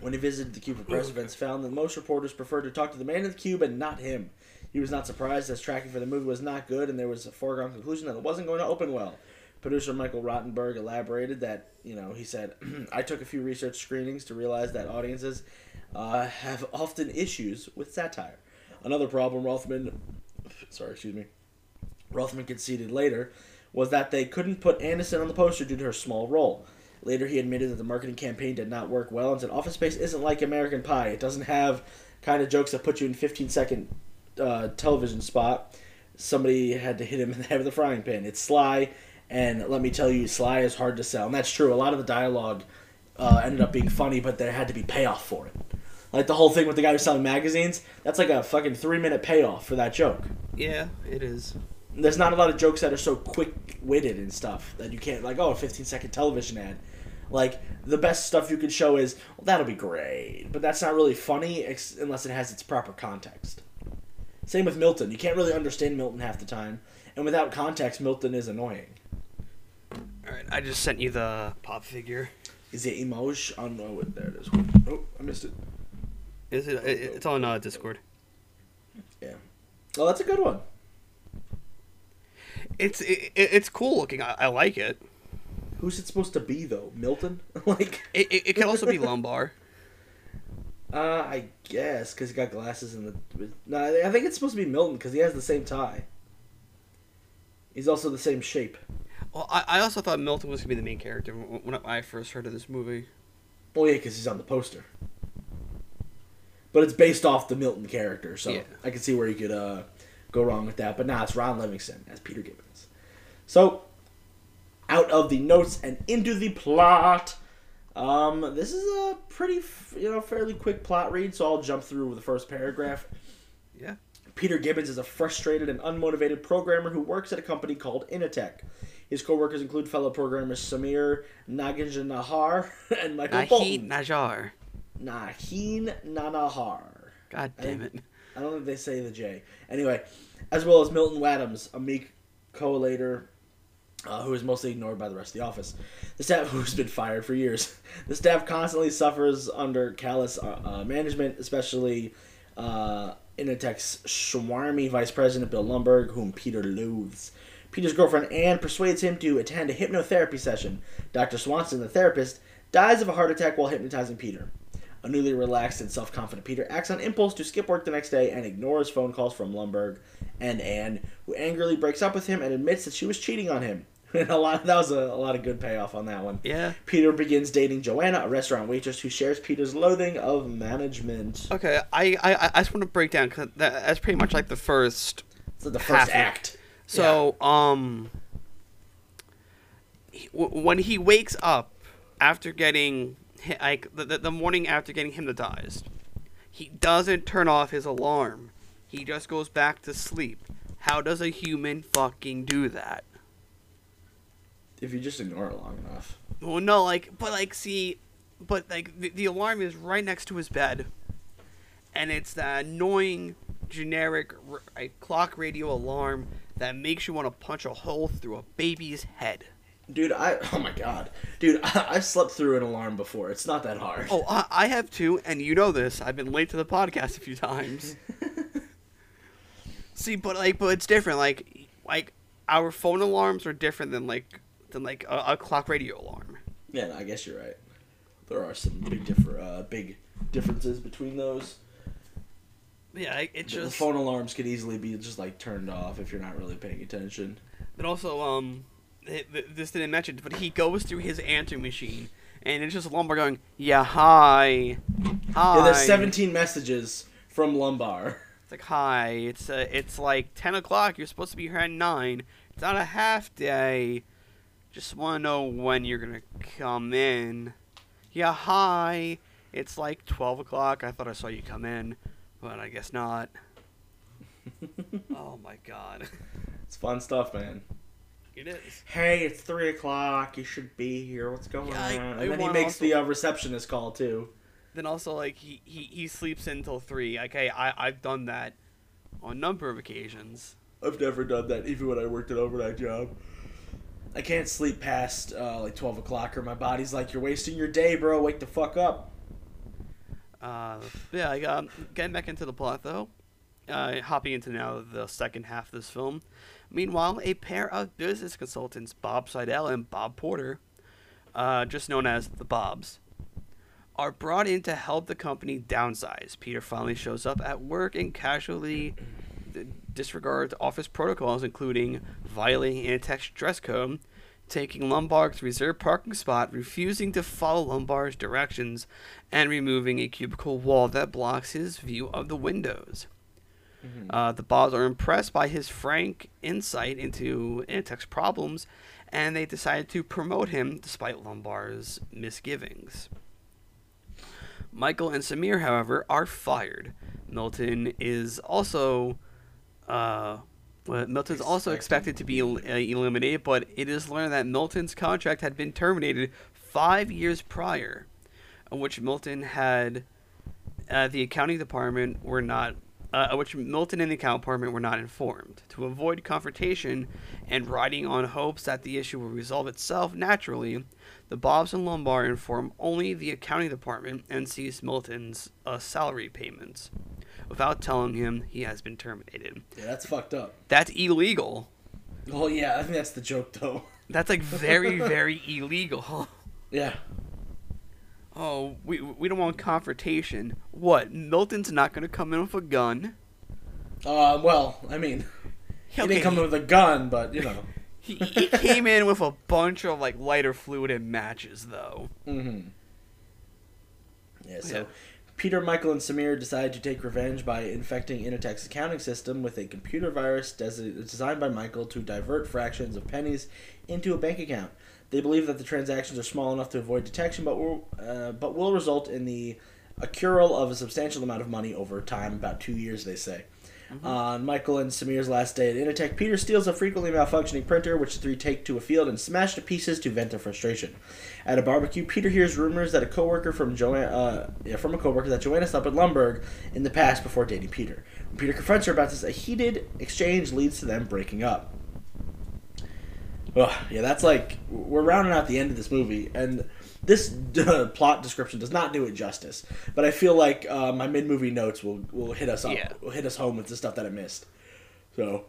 when he visited the cube for press events, found that most reporters preferred to talk to the man in the cube and not him. He was not surprised as tracking for the movie was not good, and there was a foregone conclusion that it wasn't going to open well. Producer Michael Rotenberg elaborated that, you know, he said, [CLEARS THROAT] I took a few research screenings to realize that audiences uh, have often issues with satire. Another problem Rothman, sorry, excuse me, Rothman conceded later was that they couldn't put Anderson on the poster due to her small role. Later, he admitted that the marketing campaign did not work well and said Office Space isn't like American Pie. It doesn't have kind of jokes that put you in 15 second uh, television spot. Somebody had to hit him in the head with a frying pan. It's sly And let me tell you, Sly is hard to sell, and that's true. A lot of the dialogue uh, ended up being funny, but there had to be payoff for it. Like the whole thing with the guy who's selling magazines, that's like a fucking three minute payoff for that joke. Yeah, it is. There's not a lot of jokes that are so quick witted and stuff that you can't like. Oh, a 15 second television ad. Like the best stuff you can show is well, that'll be great, but that's not really funny ex- unless it has its proper context. Same with Milton. You can't really understand Milton half the time, and without context, Milton is annoying. All right, I just sent you the pop figure. Is it emoji? Oh no, wait, there it is. Oh, I missed it. Is it? it it's on uh, Discord. Yeah. Oh, that's a good one. It's it, it's cool looking. I, I like it. Who's it supposed to be though? Milton? [LAUGHS] like It, it, it can also be [LAUGHS] Lumbergh. Uh, I guess because he got glasses in the. No, I think it's supposed to be Milton because he has the same tie. He's also the same shape. Well, I, I also thought Milton was gonna be the main character when when I first heard of this movie. Oh yeah, because he's on the poster. But it's based off the Milton character, so Yeah. I can see where you could uh, go wrong with that. But nah, it's Ron Livingston as Peter Gibbons. So, out of the notes and into the plot. Um, this is a pretty, you know, fairly quick plot read, so I'll jump through the first paragraph. Yeah. Peter Gibbons is a frustrated and unmotivated programmer who works at a company called Initech. His coworkers include fellow programmers Samir Naginjanathar [LAUGHS] and Michael Nahid Bolton. Najar. Naheen Nanahar. God damn it. I don't think they say the J. Anyway, as well as Milton Waddams, a meek collator uh, who is mostly ignored by the rest of the office. The staff, [LAUGHS] who's been fired for years, the staff constantly suffers under callous uh, uh, management, especially uh, Initech's swarmy vice president Bill Lumbergh, whom Peter loathes. Peter's girlfriend Anne persuades him to attend a hypnotherapy session. Dr. Swanson, the therapist, dies of a heart attack while hypnotizing Peter. A newly relaxed and self confident Peter acts on impulse to skip work the next day and ignores phone calls from Lumbergh and Anne, who angrily breaks up with him and admits that she was cheating on him. [LAUGHS] And a lot that was a, a lot of good payoff on that one. Yeah. Peter begins dating Joanna, a restaurant waitress who shares Peter's loathing of management. Okay, I I, I just want to break down because that, that's pretty much like the first. So the first act. So um, he- w- when he wakes up after getting [LAUGHS] like the, the the morning after getting hypnotized, he doesn't turn off his alarm. He just goes back to sleep. How does a human fucking do that? If you just ignore it long enough. Well, no, like, but like, see, but like, the, the alarm is right next to his bed, and it's that annoying, generic r- clock radio alarm that makes you want to punch a hole through a baby's head. Dude, I [LAUGHS] oh my god, dude, I, [LAUGHS] I've slept through an alarm before. It's not that hard. Oh, I, I have too, and you know this. I've been late to the podcast a few times. [LAUGHS] see, but like, but it's different. Like, like our phone alarms are different than like than like a, a clock radio alarm. Yeah, no, I guess you're right. There are some big differ uh, big differences between those. Yeah, it, it The just. phone alarms could easily be just like turned off if you're not really paying attention. But also, um, this didn't mention, but he goes through his answering machine, and it's just Lumbergh going, "Yeah, hi, hi." Yeah, there's 17 messages from Lumbergh. It's like, "Hi, it's uh, it's like ten o'clock. You're supposed to be here at nine. It's not a half day. Just want to know when you're gonna come in." Yeah, hi. It's like twelve o'clock. I thought I saw you come in, but I guess not. [LAUGHS] oh my god, It's fun stuff, man. It is. Hey, it's three o'clock. You should be here. What's going Yeah, I- on? I And then he makes also- the uh, receptionist call too. then also like he, he, he sleeps until three. Okay, I I've done that on a number of occasions. I've never done that, even when I worked an overnight job. I can't sleep past uh, like twelve o'clock, or my body's like, "You're wasting your day, bro. Wake the fuck up." Uh, yeah, I got getting back into the plot though. Uh, hopping into now the second half of this film. Meanwhile, a pair of business consultants, Bob Slydell and Bob Porter, uh, just known as the Bobs, are brought in to help the company downsize. Peter finally shows up at work and casually disregards office protocols, including violating Initech's dress code, taking Lumbergh's reserved parking spot, refusing to follow Lumbergh's directions, and removing a cubicle wall that blocks his view of the windows. Uh, the Bobs are impressed by his frank insight into Initech's problems, and they decided to promote him despite Lumbergh's misgivings. Michael and Samir, however, are fired. Milton is also. Uh, well, Milton's also expected to be el- uh, eliminated, but it is learned that Milton's contract had been terminated five years prior, in which Milton had uh, the accounting department were not, uh, which Milton and the accounting department were not informed. To avoid confrontation and riding on hopes that the issue will resolve itself naturally, the Bobs and Lumbergh inform only the accounting department and cease Milton's uh, salary payments without telling him he has been terminated. Yeah, that's fucked up. That's illegal. Oh yeah, I think that's the joke though. That's like very, [LAUGHS] very illegal. Yeah. Oh, we we don't want confrontation. What? Milton's not gonna come in with a gun. Uh, well, I mean, he Okay, didn't come in with a gun, but you know. He, he came in with a bunch of like lighter fluid and matches, though. Mm-hmm. Yeah, so Yeah. Peter, Michael, and Samir decide to take revenge by infecting Initech's accounting system with a computer virus des- designed by Michael to divert fractions of pennies into a bank account. They believe that the transactions are small enough to avoid detection, but will, uh, but will result in the accrual of a substantial amount of money over time, about two years, they say. On Michael and Samir's last day at Initech, Peter steals a frequently malfunctioning printer, which the three take to a field and smash to pieces to vent their frustration. At a barbecue, Peter hears rumors that a coworker from Joanna, uh, yeah, from a coworker that Joanna slept with Lumbergh in the past before dating Peter. When Peter confronts her about this, a heated exchange leads to them breaking up. Ugh, yeah, that's like we're rounding out the end of this movie, and this uh, [LAUGHS] plot description does not do it justice. But I feel like uh, my mid-movie notes will will hit us up, Yeah. will hit us home with the stuff that I missed. So,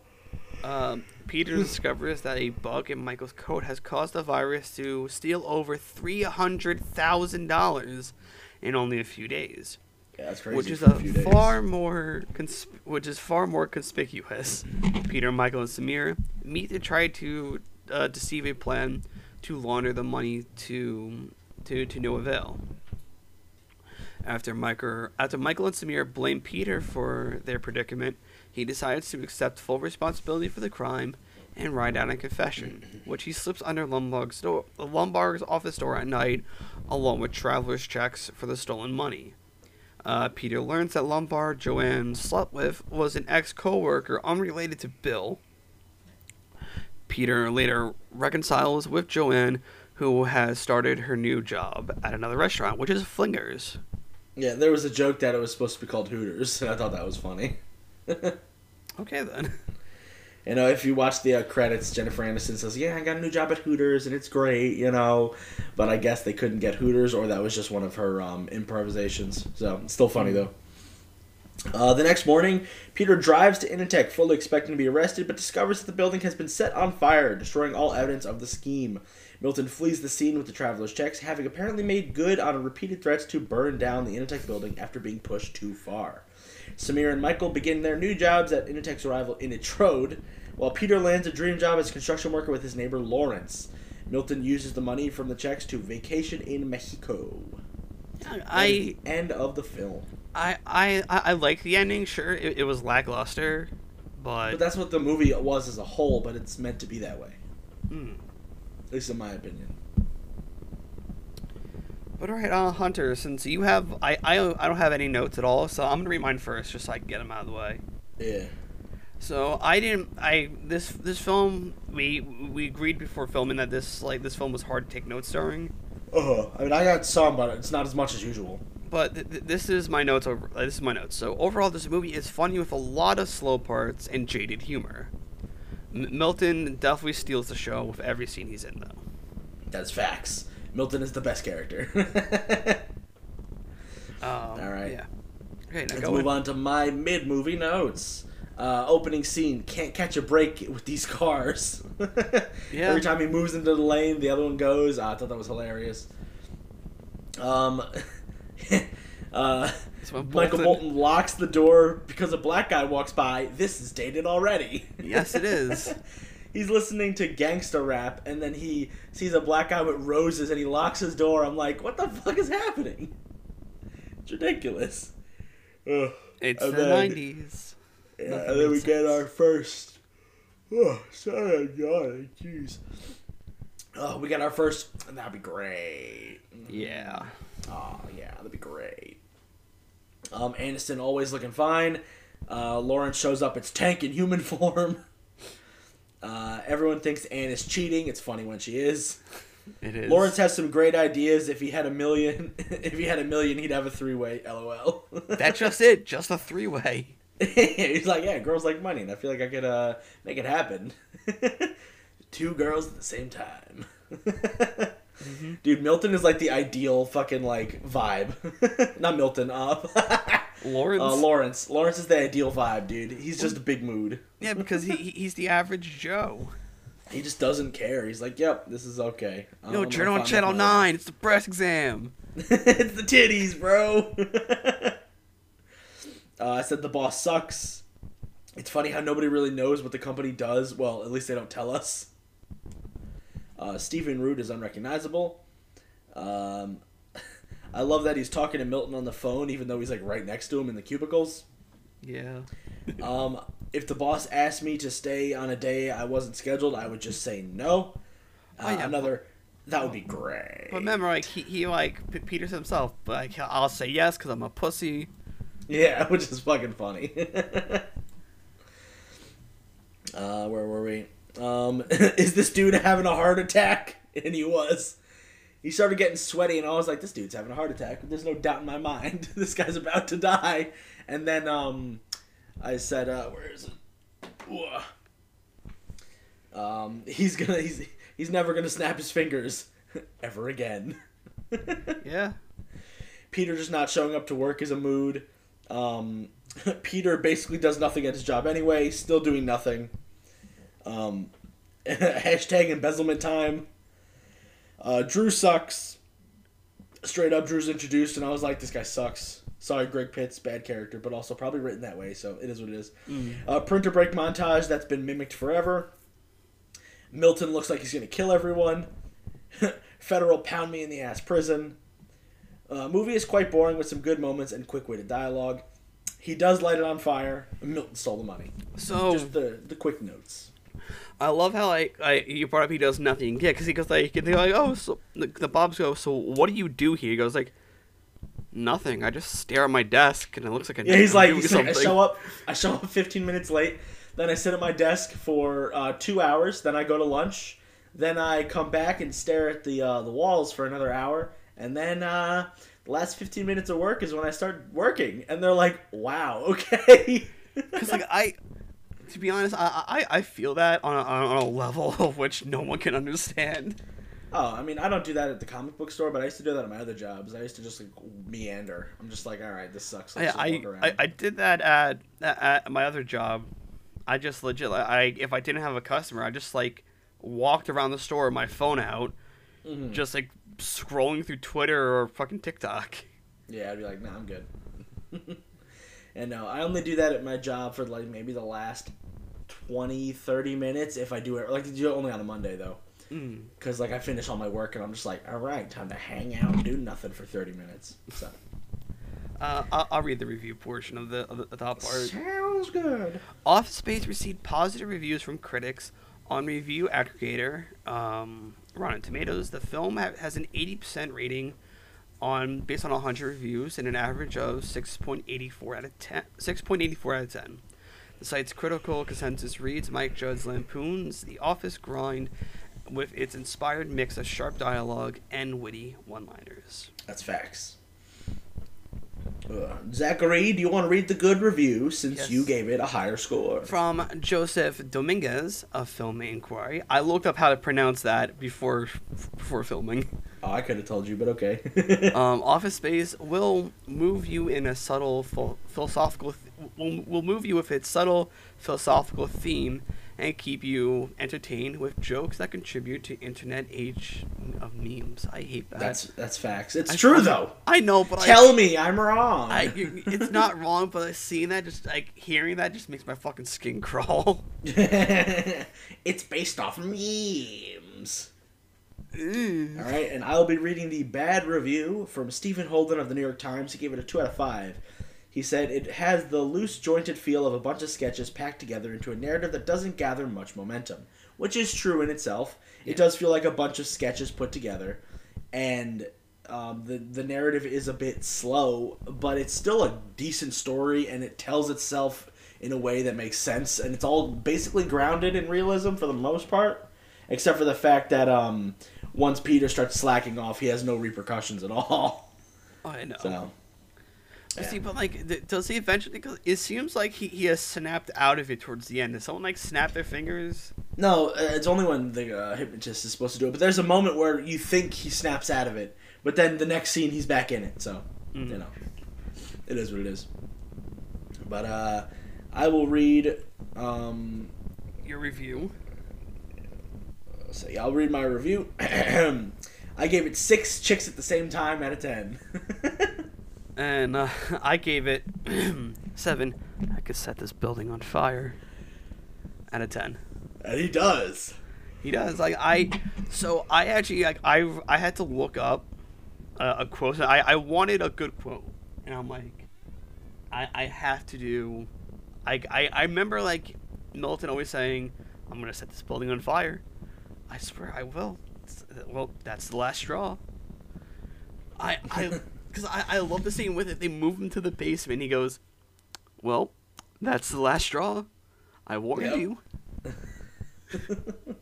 Um, Peter [LAUGHS] discovers that a bug in Michael's coat has caused the virus to steal over three hundred thousand dollars in only a few days, yeah, that's crazy. which is for a few days. far more consp- which is far more conspicuous. Peter, Michael, and Samir meet to try to uh, deceive a plan to launder the money to to to no avail. After Michael, after Michael and Samir blame Peter for their predicament, he decides to accept full responsibility for the crime and write out a confession, which he slips under Lumbergh's door, Lumbergh's office door at night, along with traveler's checks for the stolen money. Uh, Peter learns that Lumbergh Joanne slept with was an ex-coworker unrelated to Bill. Peter later reconciles with Joanne, who has started her new job at another restaurant, which is Flingers. Yeah, there was a joke that it was supposed to be called Hooters, and I thought that was funny. [LAUGHS] Okay then. You know, if you watch the uh, credits, Jennifer Aniston says, "Yeah, I got a new job at Hooters, and it's great," you know. But I guess they couldn't get Hooters, or that was just one of her um, improvisations. So it's still funny though. Uh, the next morning, Peter drives to Initech, fully expecting to be arrested, but discovers that the building has been set on fire, destroying all evidence of the scheme. Milton flees the scene with the traveler's checks, having apparently made good on repeated threats to burn down the Initech building after being pushed too far. Samir and Michael begin their new jobs at Initech's rival Initrode, while Peter lands a dream job as construction worker with his neighbor Lawrence. Milton uses the money from the checks to vacation in Mexico. I End of the film. I I I like the ending. Sure, it, it was lackluster, But but that's what the movie was as a whole, but it's meant to be that way. Hmm. At least in my opinion. but all right, uh, Hunter. Since you have, I I I don't have any notes at all, so I'm gonna read mine first, just so I can get them out of the way. Yeah. So I didn't. I this this film we we agreed before filming that this like this film was hard to take notes during. Uh, I mean, I got some, but it's not as much as usual. But th- th- this is my notes. Over uh, this is my notes. So overall, this movie is funny with a lot of slow parts and jaded humor. M- Milton definitely steals the show with every scene he's in, though. That's facts. Milton is the best character. [LAUGHS] Um, All right. Yeah. Okay, now Let's go move in. on to my mid movie notes. Uh, opening scene can't catch a break with these [LAUGHS] cars. Yeah. Every time he moves into the lane, the other one goes. Ah, I thought that was hilarious. Um, [LAUGHS] uh, one, Michael Bolton locks the door because a black guy walks by. This is dated already. Yes, it is. [LAUGHS] He's listening to gangster rap, and then he sees a black guy with roses, and he locks his door. I'm like, what the fuck is happening? It's ridiculous. Ugh. It's And the then- '90s. Yeah, and then we makes get our first. Oh, sorry, I'm yawning. Jeez. Oh, we got our first. and That'd be great. Yeah. Oh yeah, that'd be great. Um, Aniston always looking fine. Uh, Lawrence shows up. It's Tank in human [LAUGHS] form. Uh, everyone thinks Anne is cheating. It's funny when she is. It is. Lawrence has some great ideas. If he had a million, [LAUGHS] if he had a million, he'd have a three-way. LOL. That's just it. Just a three way. [LAUGHS] He's like, yeah, girls like money, and I feel like I could uh, make it happen. [LAUGHS] Two girls at the same time. [LAUGHS] Dude, Milton is like the ideal fucking like vibe. Not Milton, uh, Lawrence. uh, Lawrence. Lawrence is the ideal vibe, dude. He's just a big mood. yeah, because he he- he's the average Joe. He just doesn't care. He's like, yep, this is okay. No, turn on channel nine. It's the breast exam. it's the titties, bro. Uh, I said the boss sucks. It's funny how nobody really knows what the company does. Well, at least they don't tell us. Uh, Stephen Root is unrecognizable. Um, [LAUGHS] I love that he's talking to Milton on the phone, even though he's like right next to him in the cubicles. Yeah. [LAUGHS] Um, if the boss asked me to stay on a day I wasn't scheduled, I would just say no. Uh, Oh, yeah. Another, that would be great. But remember, like he, he like Peters himself, like I'll say yes because I'm a pussy. Yeah, [LAUGHS] which is fucking funny. [LAUGHS] uh, where were we? Um, [LAUGHS] is this dude having a heart attack? And he was. He started getting sweaty, and I was like, "This dude's having a heart attack." There's no doubt in my mind. this guy's about to die. And then um, I said, uh, "Where is it?" Ooh. Um, he's gonna. He's he's never gonna snap his fingers ever again. Yeah. Peter just not showing up to work is a mood. Um, [LAUGHS] Peter basically does nothing at his job anyway, still doing nothing. Um, [LAUGHS] hashtag embezzlement time. Uh, Drew sucks. Straight up, Drew's introduced, and I was like, this guy sucks. Sorry, Greg Pitts, bad character, but also probably written that way, so it is what it is. Uh, printer break montage, that's been mimicked forever. Milton looks like he's going to kill everyone. [LAUGHS] Federal pound me in the ass prison. Uh, movie is quite boring with some good moments and quick-witted dialogue. He does light it on fire. Milton stole the money. So Just the the quick notes. I love how like, like you brought up he does nothing. Yeah, because he goes like they're like oh so the, the Bobs go so what do you do here? He goes like nothing. I just stare at my desk and it looks like I Yeah, he's like, he's like, I show up, I show up 15 minutes late. Then I sit at my desk for uh, two hours. Then I go to lunch. Then I come back and stare at the uh, the walls for another hour. And then uh, the last 15 minutes of work is when I start working. And they're like, "Wow, [LAUGHS] okay." Because like I, to be honest, I I, I feel that on a, on a level [LAUGHS] of which no one can understand. Oh, I mean, I don't do that at the comic book store, but I used to do that at my other jobs. I used to just like meander. I'm just like, all right, this sucks. Let's I, around. I I did that at at my other job. I just legit like, I if I didn't have a customer, I just like walked around the store with my phone out, Mhm. just like scrolling through Twitter or fucking TikTok. Yeah, I'd be like, nah, I'm good. [LAUGHS] and no, I only do that at my job for like maybe the last 20, 30 minutes if I do it. Like, I do it only on a Monday though. Mm. Because like I finish all my work and I'm just like, all right, time to hang out and do nothing for 30 minutes. So Uh, I'll, I'll read the review portion of the, of the, the top part. sounds good. Office Space received positive reviews from critics on review aggregator um, Rotten Tomatoes. The film ha- has an 80% rating on based on 100 reviews and an average of 6.84 out of 10. 6.84 out of 10. The site's critical consensus reads Mike Judge lampoons the office grind with its inspired mix of sharp dialogue and witty one-liners. That's facts. Ugh. Zachary, do you want to read the good review since Yes. you gave it a higher score? From Joseph Dominguez of Film Inquiry. I looked up how to pronounce that before before filming. Oh, I could have told you, but okay. [LAUGHS] Um, [LAUGHS] Office Space will move you in a subtle ph- philosophical. Th- will, will move you with its subtle philosophical theme and keep you entertained with jokes that contribute to internet age of memes. I hate that. that's that's facts. It's I- true though. I know, but Tell me I'm wrong. I, I, it's not [LAUGHS] wrong. But seeing that, just like hearing that, just makes my fucking skin [LAUGHS] crawl. [LAUGHS] it's based off memes. Mm. All right, and I'll be reading the bad review from Stephen Holden of the New York Times. He gave it a two out of five. He said it has the loose jointed feel of a bunch of sketches packed together into a narrative that doesn't gather much momentum, which is true in itself. It does feel like a bunch of sketches put together, and um, the the narrative is a bit slow, but it's still a decent story, and it tells itself in a way that makes sense, and it's all basically grounded in realism for the most part, except for the fact that um, once Peter starts slacking off, he has no repercussions at all. I know. So. Yeah. See, but like, th- does he eventually? Cause it seems like he, he has snapped out of it towards the end. Does someone like snap their fingers? No, uh, it's only when the uh, hypnotist is supposed to do it. But there's a moment where you think he snaps out of it, but then the next scene he's back in it. So Mhm. you know, it is what it is. But uh, I will read. Um, Your review. so yeah, I'll read my review. [CLEARS THROAT] I gave it six chicks at the same time out of ten. [LAUGHS] And uh, [LAUGHS] I gave it [CLEARS THROAT] seven. I could set this building on fire. Out of ten. and he does. He does. Like I, so I actually like I I had to look up a, a quote. I I wanted a good quote, and I'm like, I I have to do. I I I remember like Milton always saying, "I'm gonna set this building on fire." I swear I will. It's- Well, that's the last straw. I I [LAUGHS] because I I love the scene with it. They move him to the basement. He goes, "Well, that's the last straw. I warned Yep. you." [LAUGHS]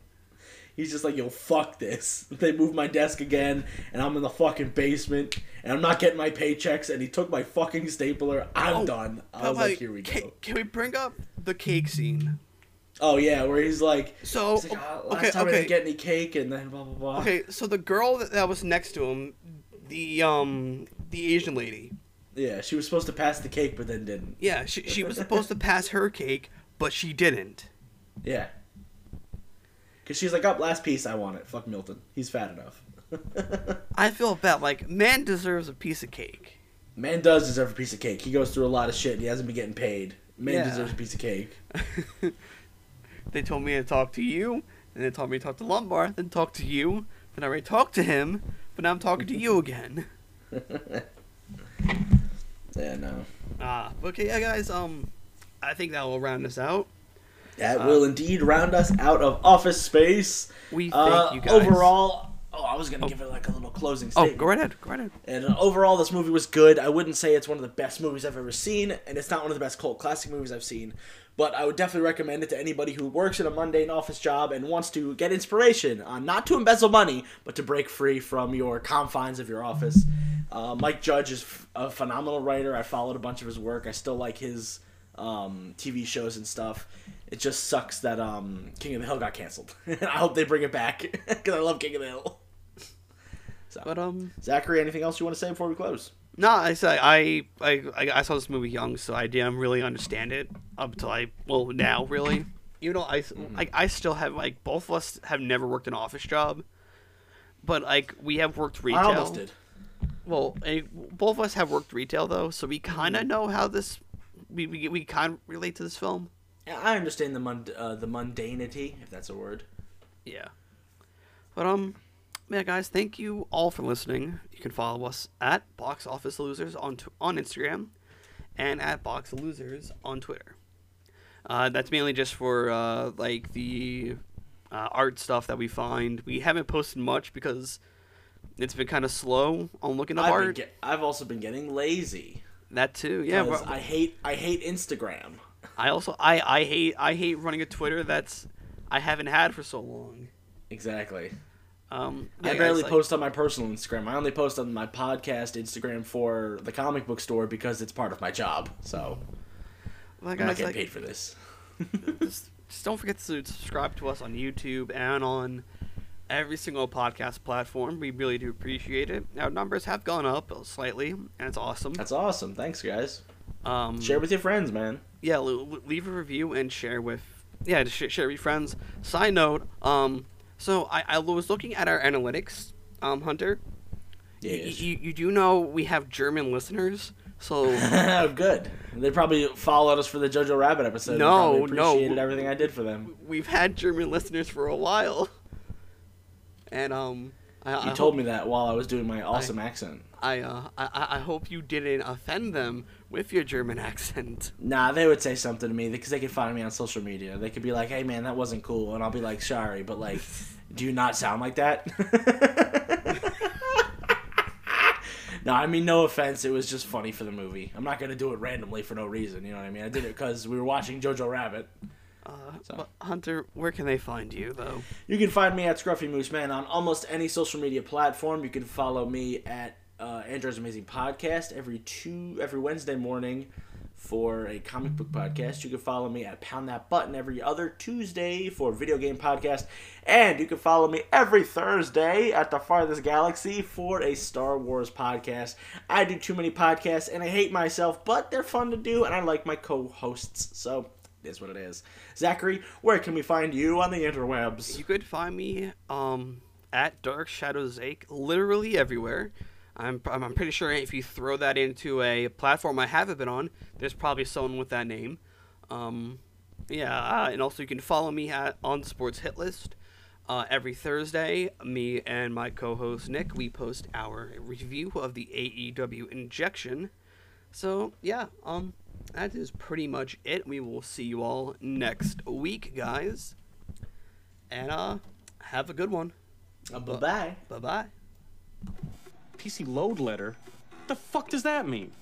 He's just like, yo, fuck this. [LAUGHS] They move my desk again, and I'm in the fucking basement, and I'm not getting my paychecks, and he took my fucking stapler. I'm Oh, done. I was like, here we can, go. Can we bring up the cake scene? Oh, yeah, where he's like, So, he's like "Ah, last okay, time I didn't get any cake, and then blah, blah, blah. okay. So the girl that, that was next to him, the um, the Asian lady. Yeah, she was supposed to pass the cake, but then didn't. Yeah, she she was supposed to pass her cake, but she didn't. Yeah. Because she's like, up, last piece, I want it. Fuck Milton. He's fat enough. [LAUGHS] I feel bad. Like, man deserves a piece of cake. Man does deserve a piece of cake. He goes through a lot of shit, and he hasn't been getting paid. Man Yeah. deserves a piece of cake. [LAUGHS] They told me to talk to you, and they told me to talk to Lumbergh, then talk to you, then I already talked to him, but now I'm talking to you again. [LAUGHS] Yeah, no. Ah, okay, yeah, guys. Um, I think that will round us out. That Uh, will indeed round us out of office space. We thank Uh, you guys. Overall, oh, I was gonna Oh. give it like a little closing statement. Oh, go right ahead. Go right ahead. And uh, overall, this movie was good. I wouldn't say it's one of the best movies I've ever seen, and it's not one of the best cult classic movies I've seen. But I would definitely recommend it to anybody who works in a mundane office job and wants to get inspiration on not to embezzle money, but to break free from your confines of your office. Uh, Mike Judge is f- a phenomenal writer. I followed a bunch of his work. I still like his um, TV shows and stuff. It just sucks that um, King of the Hill got canceled. [LAUGHS] I hope they bring it back [LAUGHS] because I love King of the Hill. So, But um, Zachary, anything else you want to say before we close? No, I say I, I I I saw this movie young, so I didn't really understand it up till I well now really. Even though I, I I still have like both of us have never worked an office job, but like we have worked retail. I almost did. Well, both of us have worked retail though, so we kind of know how this we we, we kind of relate to this film. Yeah, I understand the mund- uh, the mundanity, if that's a word. Yeah. But um, yeah, guys, thank you all for listening. You can follow us at Box Office Losers on t- on Instagram, and at Box Losers on Twitter. Uh, that's mainly just for uh, like the uh, art stuff that we find. We haven't posted much because it's been kind of slow on looking up I've, art. get- I've also been getting lazy. that too, yeah. but I hate I hate Instagram. [LAUGHS] I also I I hate I hate running a Twitter that's I haven't had for so long. Exactly. Um, I yeah, guys, barely like- post on my personal Instagram. I only post on my podcast Instagram for the comic book store because it's part of my job. So like, I'm not getting like- paid for this. [LAUGHS] just, just don't forget to subscribe to us on YouTube and on every single podcast platform. We really do appreciate it. Our numbers have gone up slightly, and it's awesome. That's awesome. Thanks, guys. Um, Share with your friends, man. yeah, leave a review and share with yeah, just share with your friends. Side note, um, so I, I was looking at our analytics, um, Hunter. Yeah. Y- you, you do know we have German listeners, so [LAUGHS] Good. They probably followed us for the Jojo Rabbit episode. and No, probably no. appreciated everything I did for them. we've had German listeners for a while. And um I, I You hope- told me that while I was doing my awesome accent. I, uh, I I I hope you didn't offend them with your German [LAUGHS] accent. Nah, they would say something to me because they could find me on social media. They could be like, "Hey, man, that wasn't cool," and I'll be like, "Sorry, but like, do you not sound like that?" [LAUGHS] no, I mean no offense. It was just funny for the movie. I'm not gonna do it randomly for no reason. You know what I mean? I did it because we were watching Jojo Rabbit. Uh, So. Hunter, where can they find you though? You can find me at Scruffy Moose Man on almost any social media platform. You can follow me at uh, Andrew's Amazing Podcast every two every Wednesday morning for a comic book podcast. You can follow me at Pound That Button every other Tuesday for a video game podcast, and you can follow me every Thursday at The Farthest Galaxy for a Star Wars podcast. I do too many podcasts and I hate myself, but they're fun to do, and I like my co-hosts. So. it Is what it is. Zachary, where can we find you on the interwebs? You could find me um at Dark Shadows Ache literally everywhere. I'm, I'm pretty sure if you throw that into a platform I haven't been on, there's probably someone with that name. Um, yeah, uh, and also you can follow me at on Sports Hit List. Uh, every Thursday, me and my co-host Nick, we post our review of the AEW Injection. So yeah, um, that is pretty much it. We will see you all next week, guys. And uh, have a good one. Uh, bye bye. Bye bye. PC load letter? What the fuck does that mean?